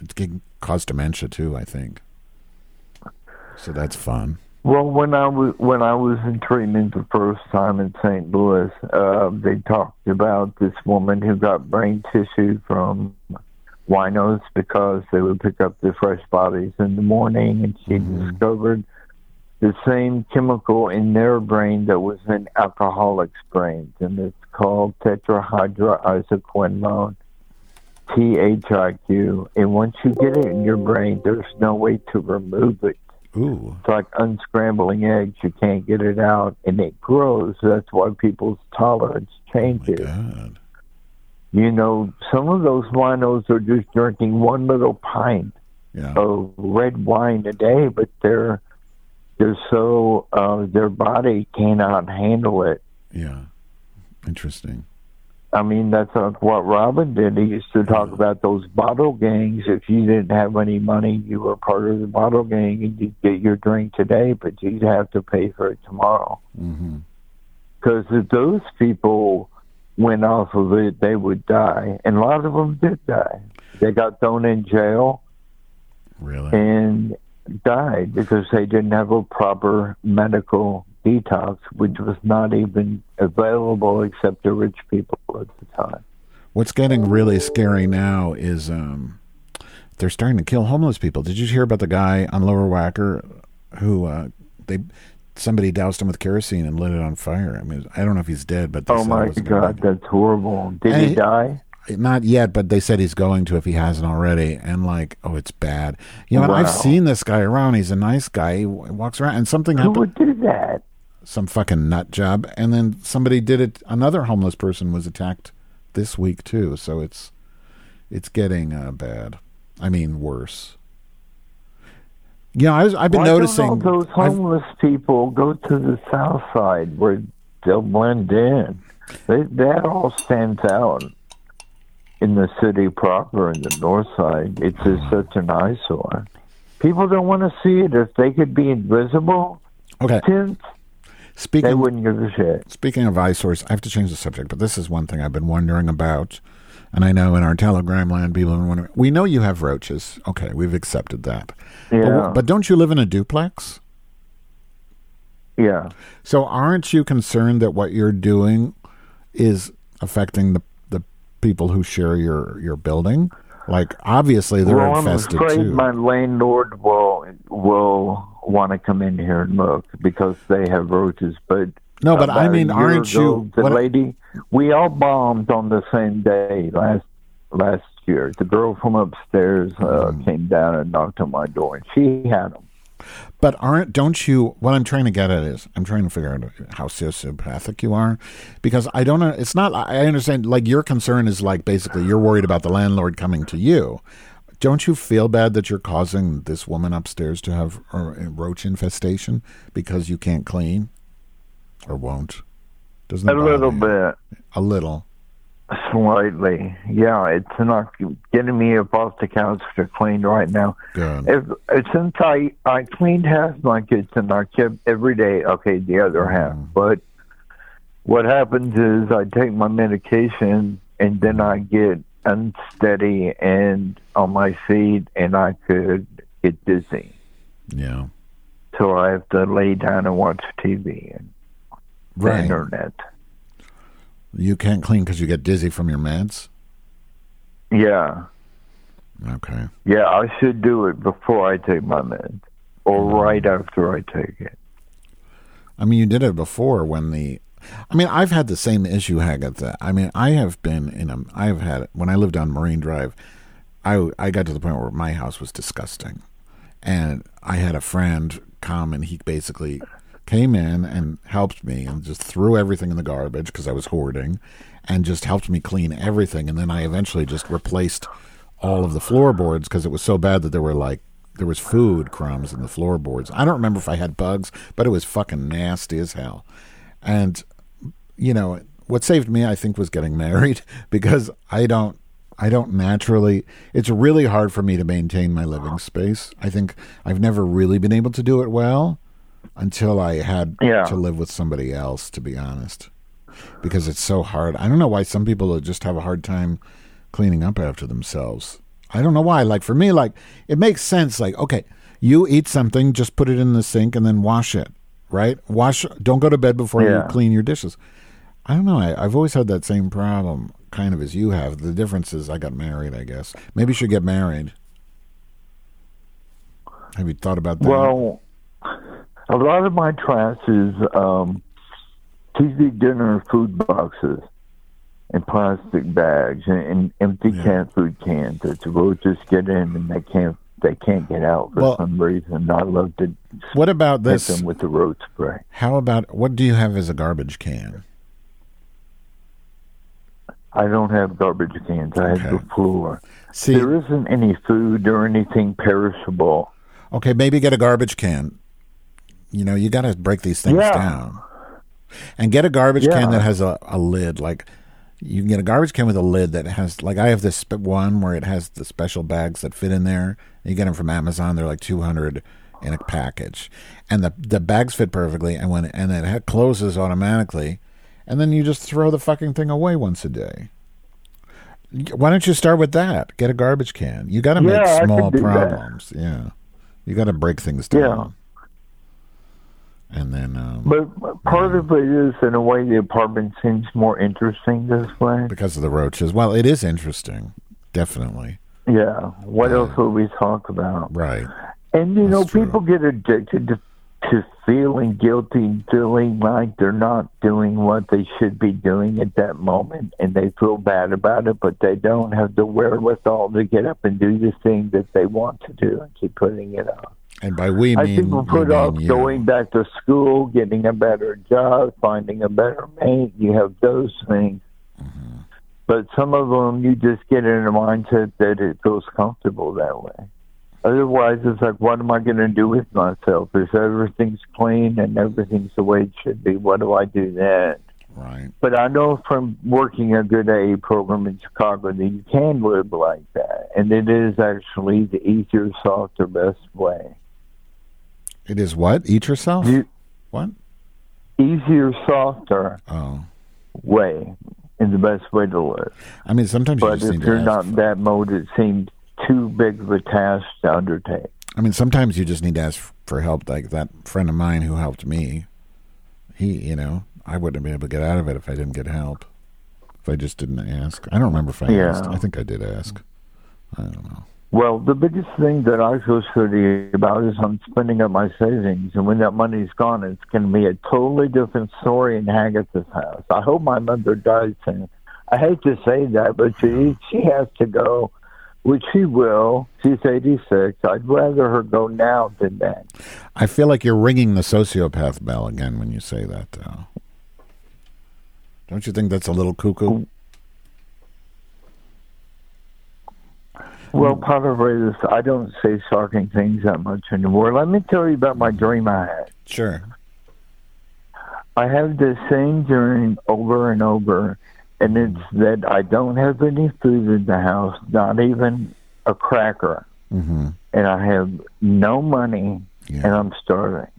it can cause dementia too. I think. So that's fun. Well, when I was when I was in treatment the first time in St. Louis, uh, they talked about this woman who got brain tissue from winos because they would pick up the fresh bodies in the morning, and she discovered the same chemical in their brain that was in alcoholics' brains, and it's called tetrahydroisoquinone. THIQ, and once you get it in your brain, there's no way to remove it Ooh. it's like unscrambling eggs. You can't get it out, and it grows. That's why people's tolerance My changes. God. you know, some of those winos are just drinking one little pint Yeah. of red wine a day, but they're they're so uh, their body cannot handle it. Yeah. Interesting. I mean, that's like what Robin did. He used to talk about those bottle gangs. If you didn't have any money, you were part of the bottle gang, and you'd get your drink today, but you'd have to pay for it tomorrow. Mm-hmm. because if those people went off of it, they would die, and a lot of them did die. They got thrown in jail Really. and died because they didn't have a proper medical detox, which was not even available except to rich people at the time. What's getting really scary now is um, they're starting to kill homeless people. Did you hear about the guy on Lower Wacker who uh, they somebody doused him with kerosene and lit it on fire? I mean, I don't know if he's dead, but they Oh my God, that's horrible. Did And he die? not yet, but they said he's going to if he hasn't already. And like, oh, it's bad. You know, and I've seen this guy around. He's a nice guy. He walks around, and something Who happened. would do that? Some fucking nut job, and then somebody did it. Another homeless person was attacked this week too. So it's it's getting uh, bad. I mean, worse. Yeah, I was, I've been Why noticing. All those I've- homeless people go to the south side where they'll blend in. They, that all stands out in the city proper in the north side. It's just such an eyesore. People don't want to see it. If they could be invisible, okay, since they speaking wouldn't give a shit. Speaking of eyesores, I have to change the subject, but this is one thing I've been wondering about. And I know in our Telegram land, people have been wondering. We know you have roaches. Okay, we've accepted that. But, Yeah, but don't you live in a duplex? yeah. So aren't you concerned that what you're doing is affecting the, the people who share your your building? Like obviously they're well, infested I'm afraid too. my landlord will will want to come in here and look because they have roaches. But No, but I mean, aren't ago, you- the lady? We all bombed on the same day last last year. The girl from upstairs uh, Mm. came down and knocked on my door, and she had them. But aren't don't you? What I'm trying to get at is I'm trying to figure out how sociopathic you are, because I don't know. It's not. I understand. Like your concern is like basically you're worried about the landlord coming to you. Don't you feel bad that you're causing this woman upstairs to have a roach infestation because you can't clean or won't? Doesn't A little you? bit. A little. Slightly, yeah. It's not getting me off the couch to clean right now. Good. If, since I I cleaned half my kitchen, I kept every day. Okay, the other mm-hmm. half. But what happens is I take my medication and then I get unsteady and on my feet, and I could get dizzy. Yeah. So I have to lay down and watch TV and the Right. internet. You can't clean because you get dizzy from your meds. Yeah. Okay. Yeah, I should do it before I take my meds or mm-hmm. right after I take it. I mean, you did it before when the. I mean, I've had the same issue, Hagatha. I mean, I have been in a. I have had when I lived on Marine Drive. I I got to the point where my house was disgusting, and I had a friend come and he basically came in and helped me and just threw everything in the garbage because I was hoarding, and just helped me clean everything. And then I eventually just replaced all of the floorboards because it was so bad that there were like there was food crumbs in the floorboards. I don't remember if I had bugs, but it was fucking nasty as hell. And you know, what saved me I think was getting married because I don't I don't naturally it's really hard for me to maintain my living space. I think I've never really been able to do it well until I had Yeah. to live with somebody else to be honest. Because it's so hard. I don't know why some people just have a hard time cleaning up after themselves. I don't know why. Like for me, like it makes sense. Like okay, you eat something, just put it in the sink and then wash it. Right? Wash. Don't go to bed before Yeah. you clean your dishes. I don't know. I, I've always had that same problem, kind of as you have. The difference is I got married. I guess maybe you should get married. Have you thought about that? Well, a lot of my trash is um, TV dinner food boxes and plastic bags and, and empty Yeah. canned food cans that the roaches get in and they can't they can't get out for Well- some reason. I love to what about this? them with the roach spray. How about what do you have as a garbage can? I don't have garbage cans. I have the floor. See, There isn't any food or anything perishable. okay, maybe get a garbage can. You know, you got to break these things Yeah. down, and get a garbage Yeah. can that has a, a lid. Like you can get a garbage can with a lid that has, like I have this one where it has the special bags that fit in there. You get them from Amazon. They're like two hundred in a package, and the the bags fit perfectly. And when and it closes automatically, and then you just throw the fucking thing away once a day. Why don't you start with that? Get a garbage can. You got to make small do that. problems. Yeah, you got to break things down. And then, um, But part of it is, in a way, the apartment seems more interesting this way. because of the roaches, well, it is interesting, definitely. Yeah. What else would we talk about? Right. And you know, That's true. people get addicted to to feeling guilty, feeling like they're not doing what they should be doing at that moment, and they feel bad about it, but they don't have the wherewithal to get up and do the thing that they want to do and keep putting it off. And by we I mean, people we put mean off going back to school, getting a better job, finding a better mate. You have those things. Mm-hmm. But some of them, you just get in a mindset that it feels comfortable that way. Otherwise, it's like, what am I going to do with myself? If everything's clean and everything's the way it should be, what do I do then? Right. But I know from working a good AA program in Chicago that you can live like that. And it is actually the easier, softer, best way. It is what? Eat yourself? You, what? easier, softer Oh. way is the best way to live. I mean, sometimes you But just if you're not in that mode, it seems too big of a task to undertake. I mean, sometimes you just need to ask for help. Like that friend of mine who helped me. He, you know, I wouldn't have been able to get out of it if I didn't get help. If I just didn't ask, I don't remember if I Yeah. asked. I think I did ask. I don't know. Well, the biggest thing that I feel shitty about is I'm spending up my savings, and when that money's gone, it's going to be a totally different story in Haggis' house. I hope my mother dies soon. I hate to say that, but she she has to go, which she will. She's 86. I'd rather her go now than then. I feel like you're ringing the sociopath bell again when you say that, though. Don't you think that's a little cuckoo? Well, part of it is I don't say shocking things that much anymore. Let me tell you about my dream I had. Sure. I have the same dream over and over, and it's that I don't have any food in the house, not even a cracker, Mm-hmm. and I have no money, and I'm starving.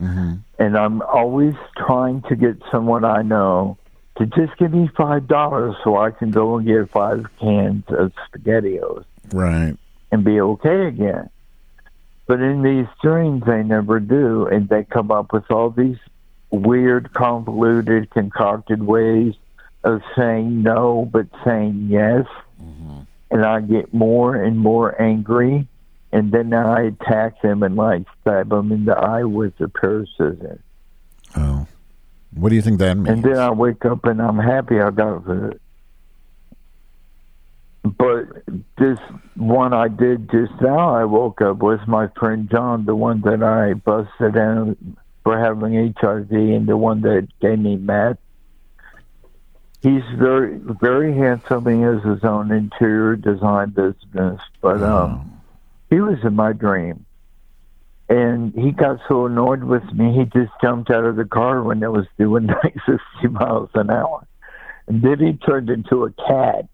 Mm-hmm. And I'm always trying to get someone I know to just give me five dollars so I can go and get five cans of SpaghettiOs Right. and be okay again. But in these dreams, they never do, and they come up with all these weird, convoluted, concocted ways of saying no but saying yes. Mm-hmm. And I get more and more angry, and then I attack them and like stab them in the eye with a pair of scissors. Oh. What do you think that means? And then I wake up and I'm happy I got food. But this one I did just now, I woke up with my friend John, the one that I busted out for having HIV, and the one that gave me meth. He's very, very handsome. He has his own interior design business, but um, he was in my dream. And he got so annoyed with me, he just jumped out of the car when it was doing like 60 miles an hour. And then he turned into a cat.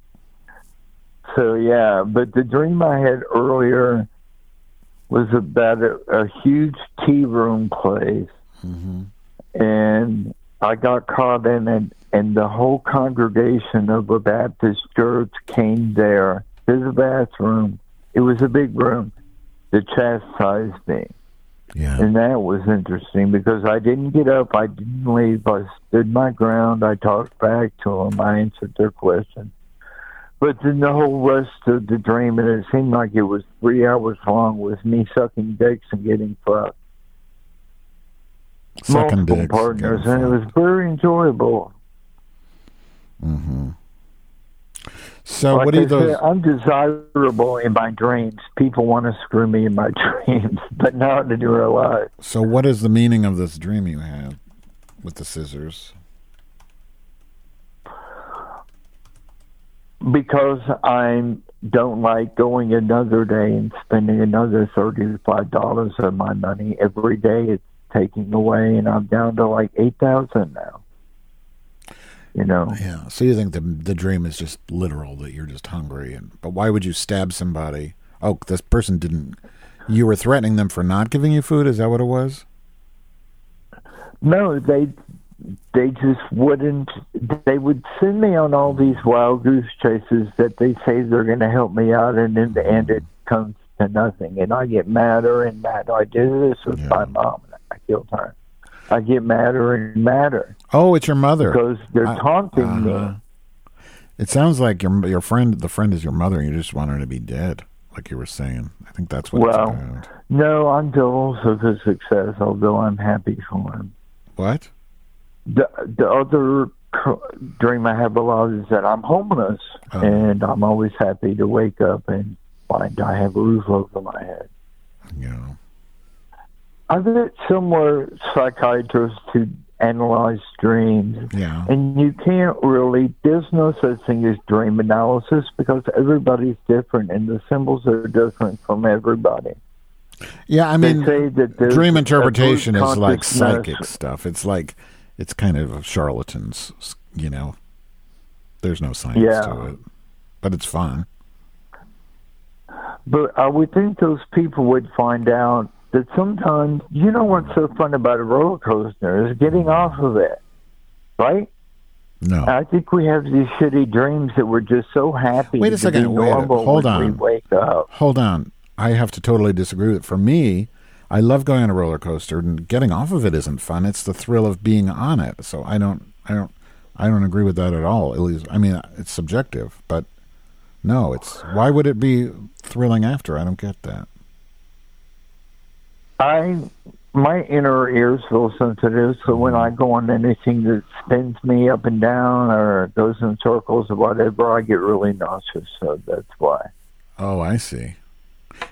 So, yeah, but the dream I had earlier was about a, a huge tea room place. Mm-hmm. And I got caught in it, and the whole congregation of a Baptist church came there to the bathroom. It was a big room to chastise me. yeah. And that was interesting because I didn't get up, I didn't leave, I stood my ground, I talked back to them, I answered their questions. But then the whole rest of the dream, and it seemed like it was three hours long, was me sucking dicks and getting fucked. Sucking Multiple dicks. partners, and it was very enjoyable. Mm-hmm. So like what are those? I'm desirable in my dreams. People want to screw me in my dreams, but not in real life. So what is the meaning of this dream you had with the scissors? Because I don't like going another day and spending another thirty-five dollars of my money every day. It's taking away, and I'm down to like eight thousand now. You know, Yeah. So you think the the dream is just literal that you're just hungry and but why would you stab somebody? Oh, this person didn't you were threatening them for not giving you food, is that what it was? no, they they just wouldn't. They would send me on all these wild goose chases that they say they're going to help me out, and in the end, it comes to nothing. And I get madder and madder. I did this with Yeah. my mom. and I killed her. I get madder and madder Oh, it's your mother. because they're I- taunting me. uh-huh. It sounds like your your friend the friend is your mother and you just want her to be dead, like you were saying. I think that's what Well. No, I'm jealous of his success, although I'm happy for him. What? The the other dream I have a lot is that I'm homeless, Oh. and I'm always happy to wake up and find I have a roof over my head. Yeah. I've met similar psychiatrists who analyze dreams, Yeah. and you can't really. There's no such thing as dream analysis because everybody's different, and the symbols are different from everybody. Yeah, I mean dream interpretation is like psychic stuff. It's like it's kind of charlatans, you know. There's no science Yeah. to it. But it's fun. But uh, I would think those people would find out that sometimes, you know what's so fun about a roller coaster is getting off of it, right? No. I think we have these shitty dreams that we're just so happy Wait a second, wait a- hold on. we wake up. Hold on. I have to totally disagree with it. For me, I love going on a roller coaster and getting off of it isn't fun. It's the thrill of being on it. So I don't I don't I don't agree with that at all. At least, I mean, it's subjective, but no, it's why would it be thrilling after? I don't get that. I my inner ears feel sensitive, so when I go on anything that spins me up and down or goes in circles or whatever, I get really nauseous. So that's why. Oh, I see.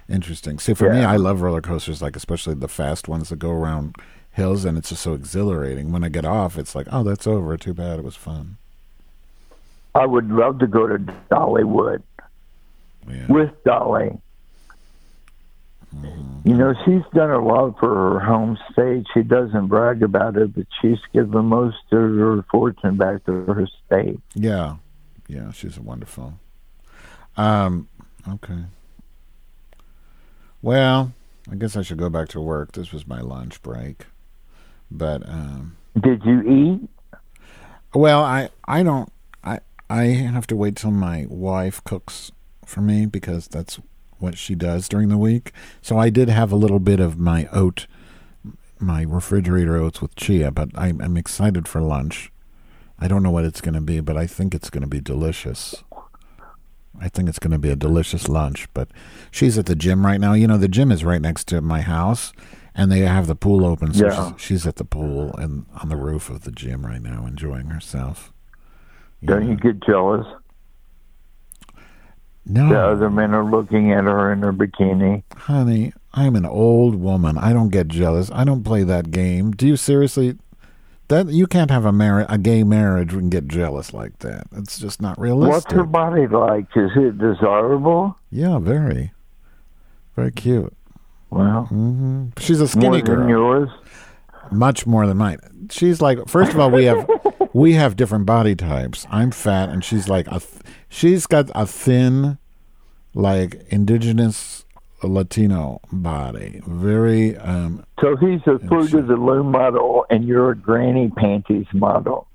Interesting. See, for me, I love roller coasters, like especially the fast ones that go around hills, and it's just so exhilarating. When I get off, it's like, oh, that's over. Too bad. It was fun. I would love to go to Dollywood Yeah. with Dolly. You know, she's done a lot for her home state. She doesn't brag about it, but she's given most of her fortune back to her state. Yeah, yeah, she's a wonderful. Um, okay. Well, I guess I should go back to work. This was my lunch break, but um, Did you eat? well, I I don't I I have to wait till my wife cooks for me because that's what she does during the week. So I did have a little bit of my oat, my refrigerator oats with chia, but I'm, I'm excited for lunch. I don't know what it's going to be, but I think it's going to be delicious. I think it's going to be a delicious lunch. But she's at the gym right now. You know, the gym is right next to my house, and they have the pool open. So Yeah. she's, she's at the pool and on the roof of the gym right now, enjoying herself. Don't Yeah. you get jealous? No, The other men are looking at her in her bikini. honey, I'm an old woman. I don't get jealous. I don't play that game. Do you seriously? That you can't have a mar- a gay marriage and get jealous like that. It's just not realistic. What's her body like? Is it desirable? Yeah, very, very cute. Well, hmm She's a skinny more skinny than girl, yours. much more than mine. She's like, first of all, we have we have different body types. I'm fat, and she's like a. Th- she's got a thin, like indigenous Latino body. Very um, So he's a fruit of the loom model, and you're a granny panties model.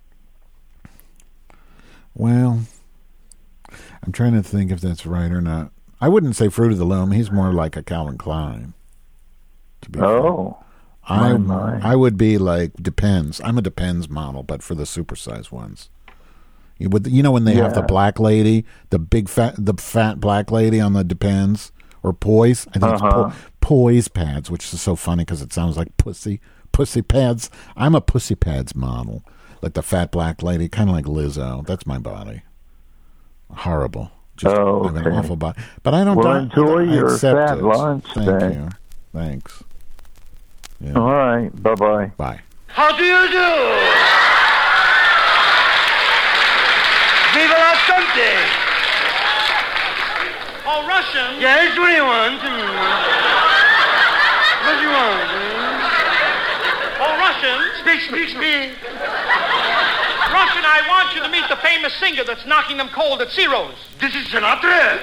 Well, I'm trying to think if that's right or not. I wouldn't say Fruit of the Loom. He's more like a Calvin Klein. To be fair. Oh, I my. I would be like depends. I'm a depends model, but for the supersized ones. You would you know when they have the black lady, the big fat the fat black lady on the depends or poise. I think it's Uh-huh. po- poise pads, which is so funny because it sounds like pussy pussy pads. I'm a pussy pads model, like the fat black lady, kind of like Lizzo. That's my body. Horrible. Just Oh, I have an awful body, but I don't. Well, die- enjoy I your fat it. lunch Thank then. you. Thanks. Yeah. all right. Bye bye. Bye. How do you do? Viva la Sante! Russian. Yes, what do you want? What do you want? Oh, Russian. Speak, speak, speak. Russian, I want you to meet the famous singer that's knocking them cold at Ciro's. This is Sinatra.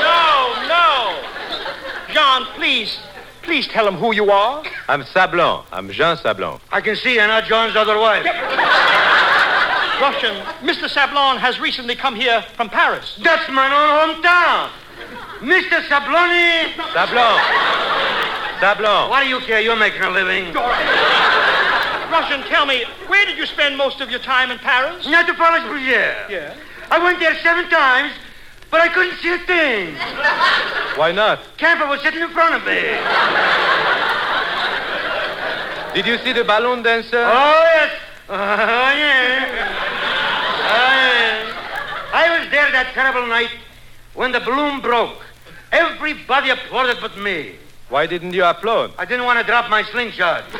No, no. John, please, please tell him who you are. I'm Sablon. I'm Jean Sablon. I can see you're not John's other wife. Russian, Mr. Sablon has recently come here from Paris. That's my own hometown. Mr. Sabloni. Sablon. Sablon. Why do you care? You're making a living. Russian, tell me, where did you spend most of your time in Paris? Not to Paris Bergère. Yeah. I went there seven times, but I couldn't see a thing. Why not? Camper was sitting in front of me. Did you see the balloon dancer? Oh, yes. Oh, yeah. Oh, yeah. I was there that terrible night when the balloon broke. Everybody applauded but me. Why didn't you applaud? I didn't want to drop my slingshot.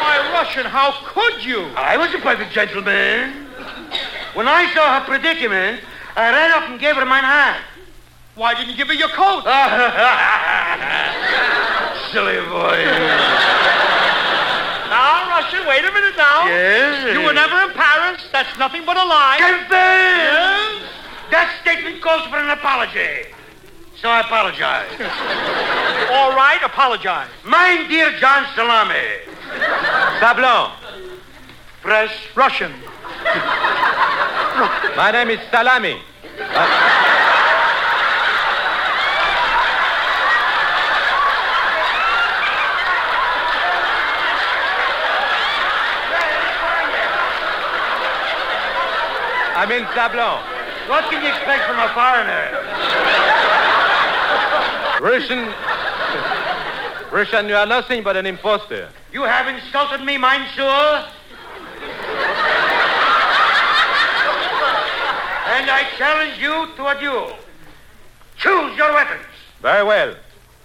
Why, Russian, how could you? I was a perfect gentleman. When I saw her predicament, I ran up and gave her my hat. Why didn't you give her your coat? Silly boy. Now, Russian, wait a minute now. Yes? You were eh? never in Paris. That's nothing but a lie. Confess! Eh? That statement calls for an apology. So I apologize. All right, apologize. Mine dear John Salami. Sablon. Fresh. Russian. My name is Salami. I'm in Sablon. What can you expect from a foreigner? Russian. Russian, you are nothing but an impostor. You have insulted me, monsieur. and I challenge you to a duel. Choose your weapons. Very well.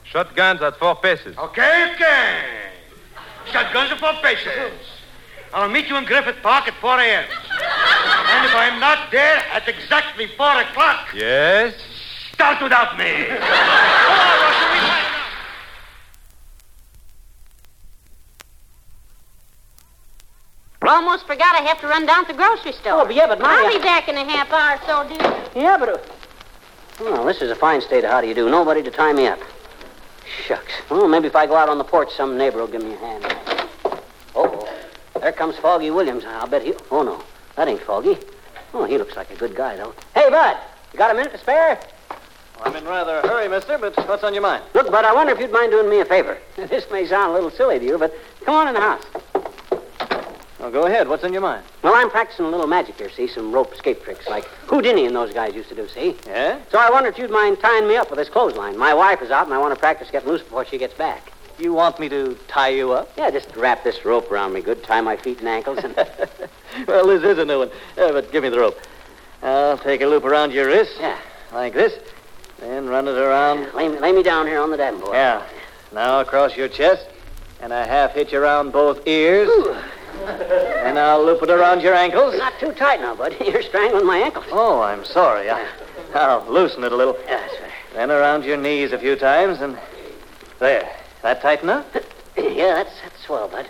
Shotguns at four paces. Okay, okay. Shotguns are for patients. I'll meet you in Griffith Park at 4 a.m. and if I'm not there at exactly 4 o'clock, Yes? start without me. We're almost forgot I have to run down to the grocery store. Oh, but yeah, but my- I'll be back in a half hour or so, dear. Yeah, but. Uh, well, this is a fine state of how do you do. Nobody to tie me up. Shucks. Well, maybe if I go out on the porch, some neighbor will give me a hand. Oh, there comes Foggy Williams. I'll bet he. Oh, no. That ain't Foggy. Oh, he looks like a good guy, though. Hey, Bud, you got a minute to spare? I'm in rather a hurry, mister, but what's on your mind? Look, Bud, I wonder if you'd mind doing me a favor. This may sound a little silly to you, but come on in the house. Oh, go ahead. What's on your mind? Well, I'm practicing a little magic here, see? Some rope escape tricks like Houdini and those guys used to do, see? Yeah? So I wonder if you'd mind tying me up with this clothesline. My wife is out, and I want to practice getting loose before she gets back. You want me to tie you up? Yeah, just wrap this rope around me good, tie my feet and ankles, and... well, this is a new one. Uh, but give me the rope. I'll take a loop around your wrist. Yeah. Like this. Then run it around. lay, me, lay me down here on the davenport. Yeah. Now across your chest. And a half hitch around both ears. and I'll loop it around your ankles. Not too tight now, bud. You're strangling my ankles. Oh, I'm sorry. I, I'll loosen it a little. Yeah, that's right. Then around your knees a few times, and there. That tight enough? yeah, that's, that's swell, bud.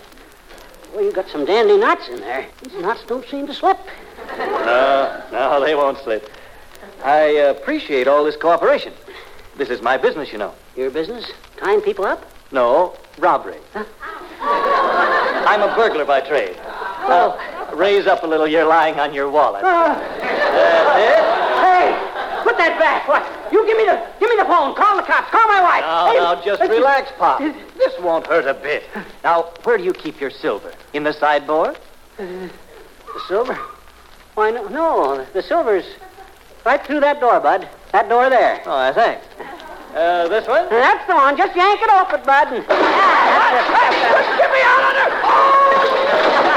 Well, you got some dandy knots in there. These knots don't seem to slip. No, no, they won't slip. I appreciate all this cooperation. This is my business, you know. Your business? Tying people up? No, robbery. I'm a burglar by trade. Now, oh. raise up a little. You're lying on your wallet. Ah. That's it. Hey! That back. What? You give me the give me the phone. Call the cops. Call my wife. Now, Hey, now, just relax, Pop. This won't hurt a bit. Now, where do you keep your silver? In the sideboard? The silver? Why, no, no. The silver's right through that door, Bud. That door there. Oh, thanks. Uh, this one? That's the one. Just yank it off it, Bud. and- Yeah, that's it. Get me out of there!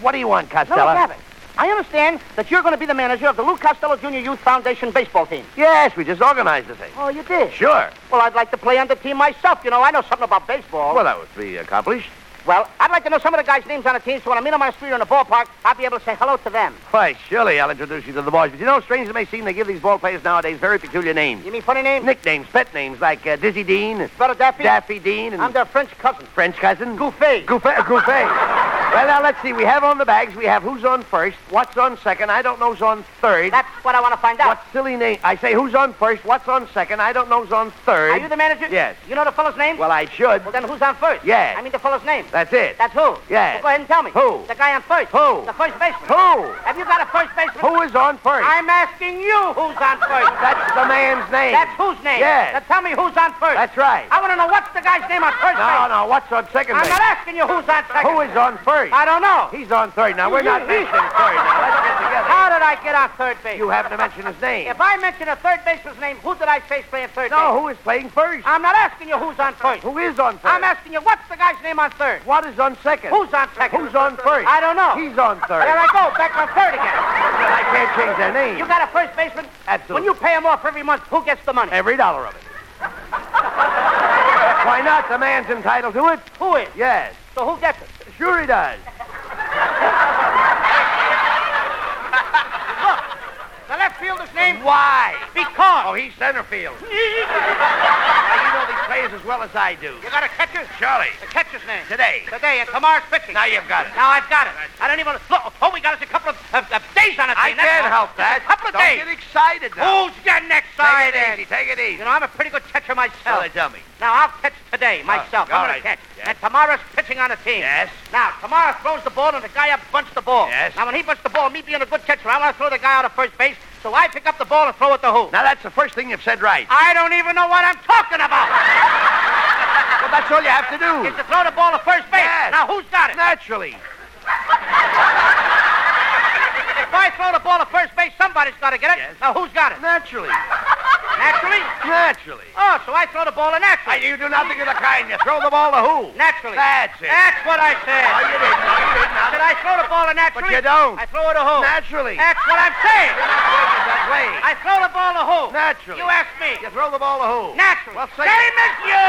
What do you want, Costello? Abbott. I understand that you're going to be the manager of the Lou Costello Junior Youth Foundation baseball team. Yes, we just organized the thing. Oh, you did? Sure. Well, I'd like to play on the team myself. You know, I know something about baseball. Well, that would be accomplished. Well, I'd like to know some of the guys' names on the team so when I meet them on the street or in the ballpark, I'll be able to say hello to them. Why, surely I'll introduce you to the boys. But you know, strange as it may seem, they give these ball players nowadays very peculiar names. You mean funny names? Nicknames, pet names, like uh, Dizzy Dean, Brother Daffy? Daffy Dean, and I'm their French cousin. French cousin. Goofy. Goofy. Goofy. well, now, let's see. We have on the bags, we have who's on first, what's on second, I don't know who's on third. That's what I want to find out. What silly name? I say who's on first, what's on second, I don't know who's on third. Are you the manager? Yes. You know the fellow's name? Well, I should. Well, then who's on first? Yes. I mean the fellow's name. That's it. That's who? Yes. Well, go ahead and tell me. Who? The guy on first. Who? The first baseman. Who? Have you got a first baseman? Who is on first? I'm asking you who's on first. That's the man's name. That's whose name? Yes. Now tell me who's on first. That's right. I want to know what's the guy's name on first No, base. no, what's on second I'm base? not asking you who's on second. Who is on first? I don't know. He's on third. Now, we're not mentioning third. Now, let's get together. How did I get on third base? You happen to mention his name. If I mention a third baseman's name, who did I face playing third No, base? who is playing first? I'm not asking you who's on first. Who is on I'm asking you what's the guy's name on third. What is on second? Who's on second? Who's on first? I don't know. He's on third. There I go, back on third again. I can't change their name. You got a first baseman? Absolutely. When you pay him off every month, who gets the money? Every dollar of it. Why not? The man's entitled to it. Who is? Yes. So who gets it? Sure he does. Name? Why? Because. Oh, he's center field. now, you know these players as well as I do. You got a catcher? Charlie. The catcher's name. Today. Today, and tomorrow's pitching. Now you've got it. Now I've got it. I don't even look. All we got is a couple of, of, of days on the I that's can't help that. A couple of Don't days. get excited now. Who's getting next? Take it easy. Take it easy. You know, I'm a pretty good catcher Well, myself. they tell me. Now I'll catch Oh, today, myself. all I'm right. going to catch. Yes. And tomorrow's pitching on the team. Yes. Now, tomorrow throws the ball and the guy up bunts the ball. Yes. Now, when he bunts the ball, me being a good catcher, I want to throw the guy out of first base, so I pick up the ball and throw it to who? Now, that's the first thing you've said right. I don't even know what I'm talking about. Well, that's all you have to do. Is to throw the ball to first base. Yes. Now, who's got it? Naturally. If I throw the ball to first base, somebody's got to get it. Yes. Now, who's got it? Naturally. Naturally? Naturally. Oh, so I throw the ball to naturally. you do nothing of the kind. You throw the ball to who? Naturally. That's it. That's what I said. No, you didn't. No, you didn't. Did I throw the ball to naturally? But you don't. I throw it to who? Naturally. That's what I'm saying. You're not making that way. I throw the ball to who? Naturally. You ask me. You throw the ball to who? Naturally. Well, say Same as you.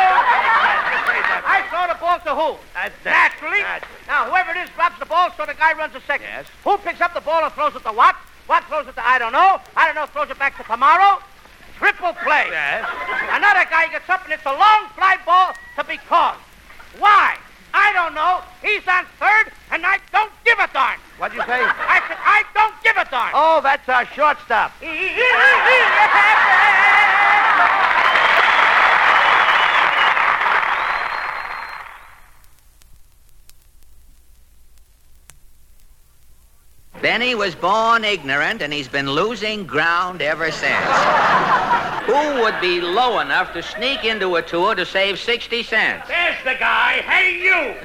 Just say that. I throw the ball to who? That's. Naturally. Naturally. Now, whoever it is drops the ball, so the guy runs a second. Yes. Who picks up the ball and throws it to what? What throws it to I don't know. I don't know throws it back to tomorrow. Triple play. Yes. Another guy gets up and it's a long fly ball to be caught. Why? I don't know. He's on third, and I don't give a darn. What'd you say? I said I don't give a darn. Oh, that's our shortstop. Benny was born ignorant, and he's been losing ground ever since. Who would be low enough to sneak into a tour to save 60 cents? There's the guy. Hey, you.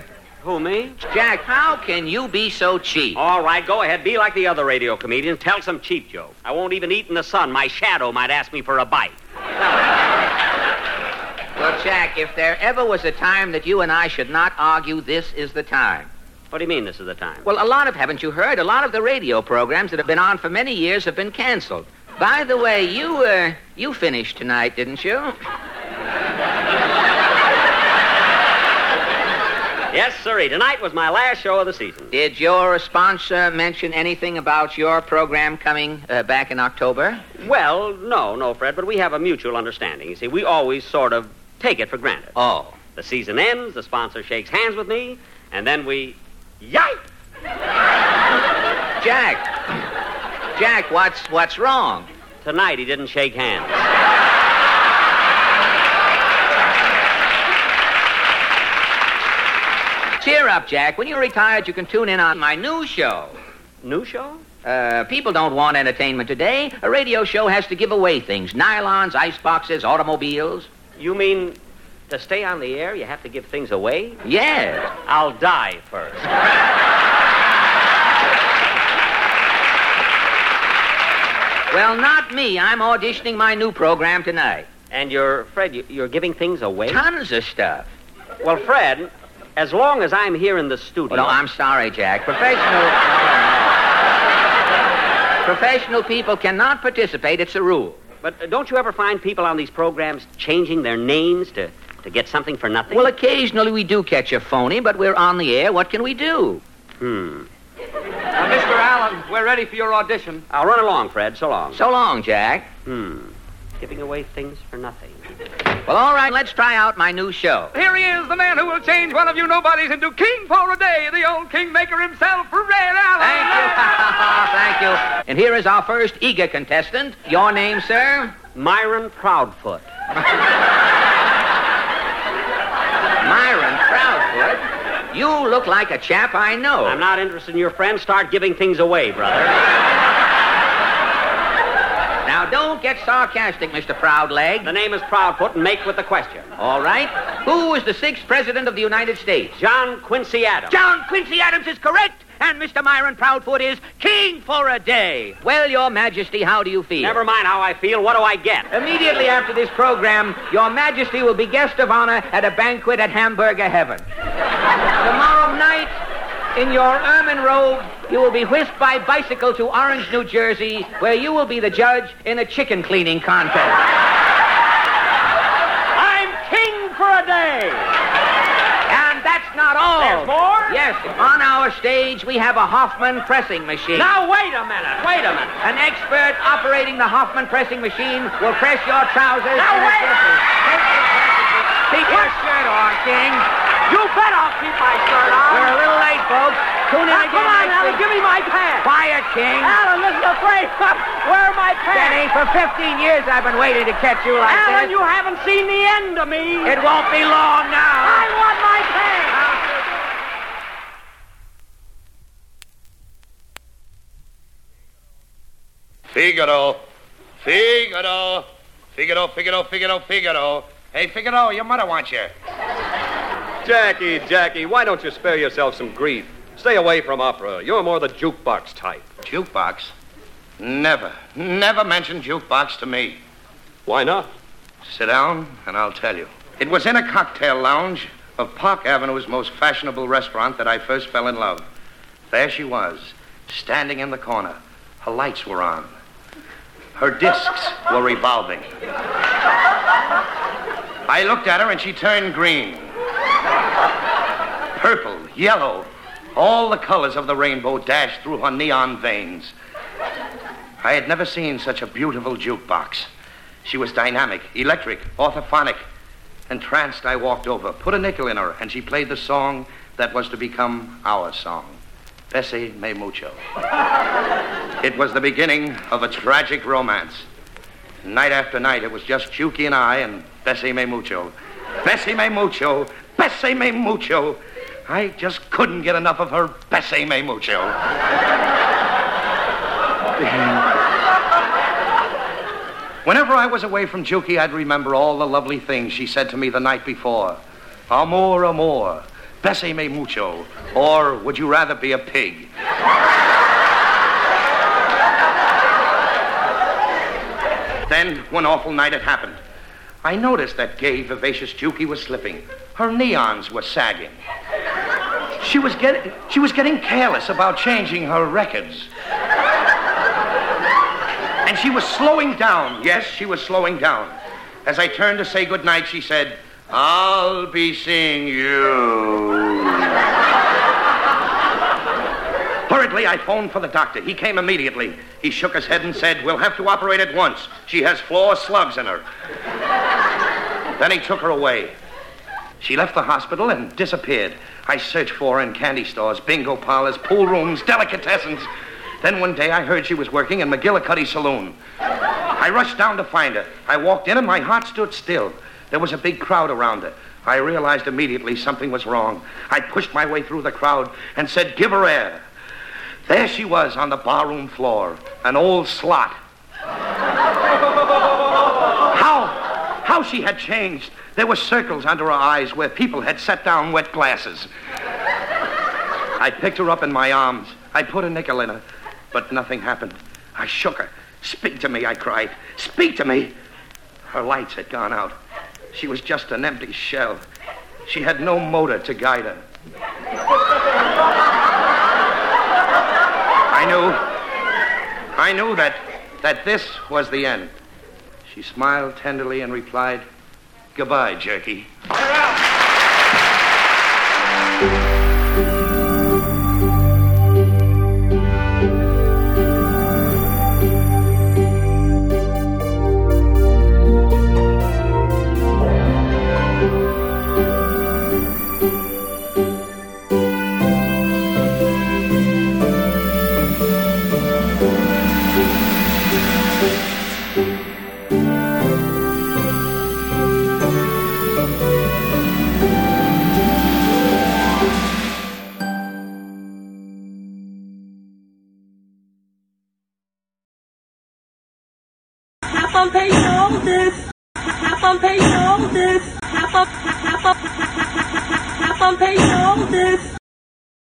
Who, me? Jack, how can you be so cheap? All right, go ahead. Be like the other radio comedians. Tell some cheap joke. I won't even eat in the sun. My shadow might ask me for a bite. Well, Jack, if there ever was a time that you and I should not argue, this is the time. What do you mean this is the time? Well, a lot of, haven't you heard? A lot of the radio programs that have been on for many years have been canceled. By the way, you, uh, you finished tonight, didn't you? Yes, sirree. Tonight was my last show of the season. Did your sponsor mention anything about your program coming uh, back in October? Well, no, no, Fred, but we have a mutual understanding. You see, we always sort of take it for granted. Oh. The season ends, the sponsor shakes hands with me, and then we. Yipe! Jack. Jack, what's what's wrong? Tonight he didn't shake hands. Cheer up, Jack. When you're retired, you can tune in on my new show. New show? Uh, people don't want entertainment today. A radio show has to give away things nylons, ice boxes, automobiles. You mean to stay on the air, you have to give things away? Yes. I'll die first. Well, not me. I'm auditioning my new program tonight. And you're, Fred, you- you're giving things away? Tons of stuff. Well, Fred, as long as I'm here in the studio. Oh, no, I'm sorry, Jack. Professional. Professional people cannot participate. It's a rule. But uh, don't you ever find people on these programs changing their names to, to get something for nothing? Well, occasionally we do catch a phony, but we're on the air. What can we do? Hmm. Now, Mr. Allen, we're ready for your audition. I'll run along, Fred. So long. So long, Jack. Hmm. Giving away things for nothing. Well, all right, let's try out my new show. Here he is, the man who will change one of you nobodies into king for a day, the old kingmaker himself, Fred Allen. Thank you. Thank you. And here is our first eager contestant. Your name, sir? Myron Proudfoot. Myron Proudfoot. You look like a chap I know. I'm not interested in your friend. Start giving things away, brother. Now, don't get sarcastic, Mr. Proudleg. The name is Proudfoot, and make with the question. All right. Who was the sixth president of the United States? John Quincy Adams. John Quincy Adams is correct, and Mr. Myron Proudfoot is king for a day. Well, Your Majesty, how do you feel? Never mind how I feel. What do I get? Immediately after this program, Your Majesty will be guest of honor at a banquet at Hamburger Heaven. Tomorrow night, in your ermine robe, you will be whisked by bicycle to Orange, New Jersey, where you will be the judge in a chicken cleaning contest. I'm king for a day. Not all. There's more? Yes. On our stage, we have a Hoffman pressing machine. Now, wait a minute. Wait a minute. An expert operating the Hoffman pressing machine will press your trousers. Now, wait a your Keep your shirt on, King. You bet I'll keep my shirt on. We're a little late, folks. Tune in Now, again come on, Allie. week. Give me my pants. Hiya, King. Allen, this is a great. Where are my pants? Benny, for 15 years I've been waiting to catch you like Allen, this. you haven't seen the end of me. It won't be long now. I want my pants. Figaro. Figaro. Figaro, Figaro, Figaro, Figaro. Hey, Figaro, your mother wants you. Jackie, Jackie, why don't you spare yourself some grief? Stay away from opera. You're more the jukebox type. Jukebox? Never, never mention jukebox to me. Why not? Sit down, and I'll tell you. It was in a cocktail lounge of Park Avenue's most fashionable restaurant that I first fell in love. There she was, standing in the corner. Her lights were on. Her discs were revolving. I looked at her, and she turned green. Purple, yellow, all the colors of the rainbow dashed through her neon veins. I had never seen such a beautiful jukebox. She was dynamic, electric, orthophonic. Entranced, I walked over, put a nickel in her, and she played the song that was to become our song. Bésame Mucho. It was the beginning of a tragic romance. Night after night, it was just Chucky and I and Bésame Mucho. Bésame Mucho, Bésame Mucho. I just couldn't get enough of her Bésame Mucho. Whenever I was away from Juki, I'd remember all the lovely things she said to me the night before. Amor, amor, besame me mucho, or would you rather be a pig? then, one awful night, it happened. I noticed that gay, vivacious Juki was slipping. Her neons were sagging. She was, get, she was getting careless about changing her records. And she was slowing down. Yes, she was slowing down. As I turned to say goodnight, she said, I'll be seeing you. Hurriedly, I phoned for the doctor. He came immediately. He shook his head and said, We'll have to operate at once. She has four slugs in her. then he took her away. She left the hospital and disappeared. I searched for her in candy stores, bingo parlors, pool rooms, delicatessens. Then one day I heard she was working in McGillicuddy Saloon. I rushed down to find her. I walked in and my heart stood still. There was a big crowd around her. I realized immediately something was wrong. I pushed my way through the crowd and said, Give her air. There she was on the barroom floor, an old slot. How, how she had changed. There were circles under her eyes where people had set down wet glasses. I picked her up in my arms. I put a nickel in her, but nothing happened. I shook her. Speak to me, I cried. Speak to me. Her lights had gone out. She was just an empty shell. She had no motor to guide her. I knew, I knew that, that this was the end. She smiled tenderly and replied, Goodbye, Jerky. Shoulders. Half on half on pay shoulders.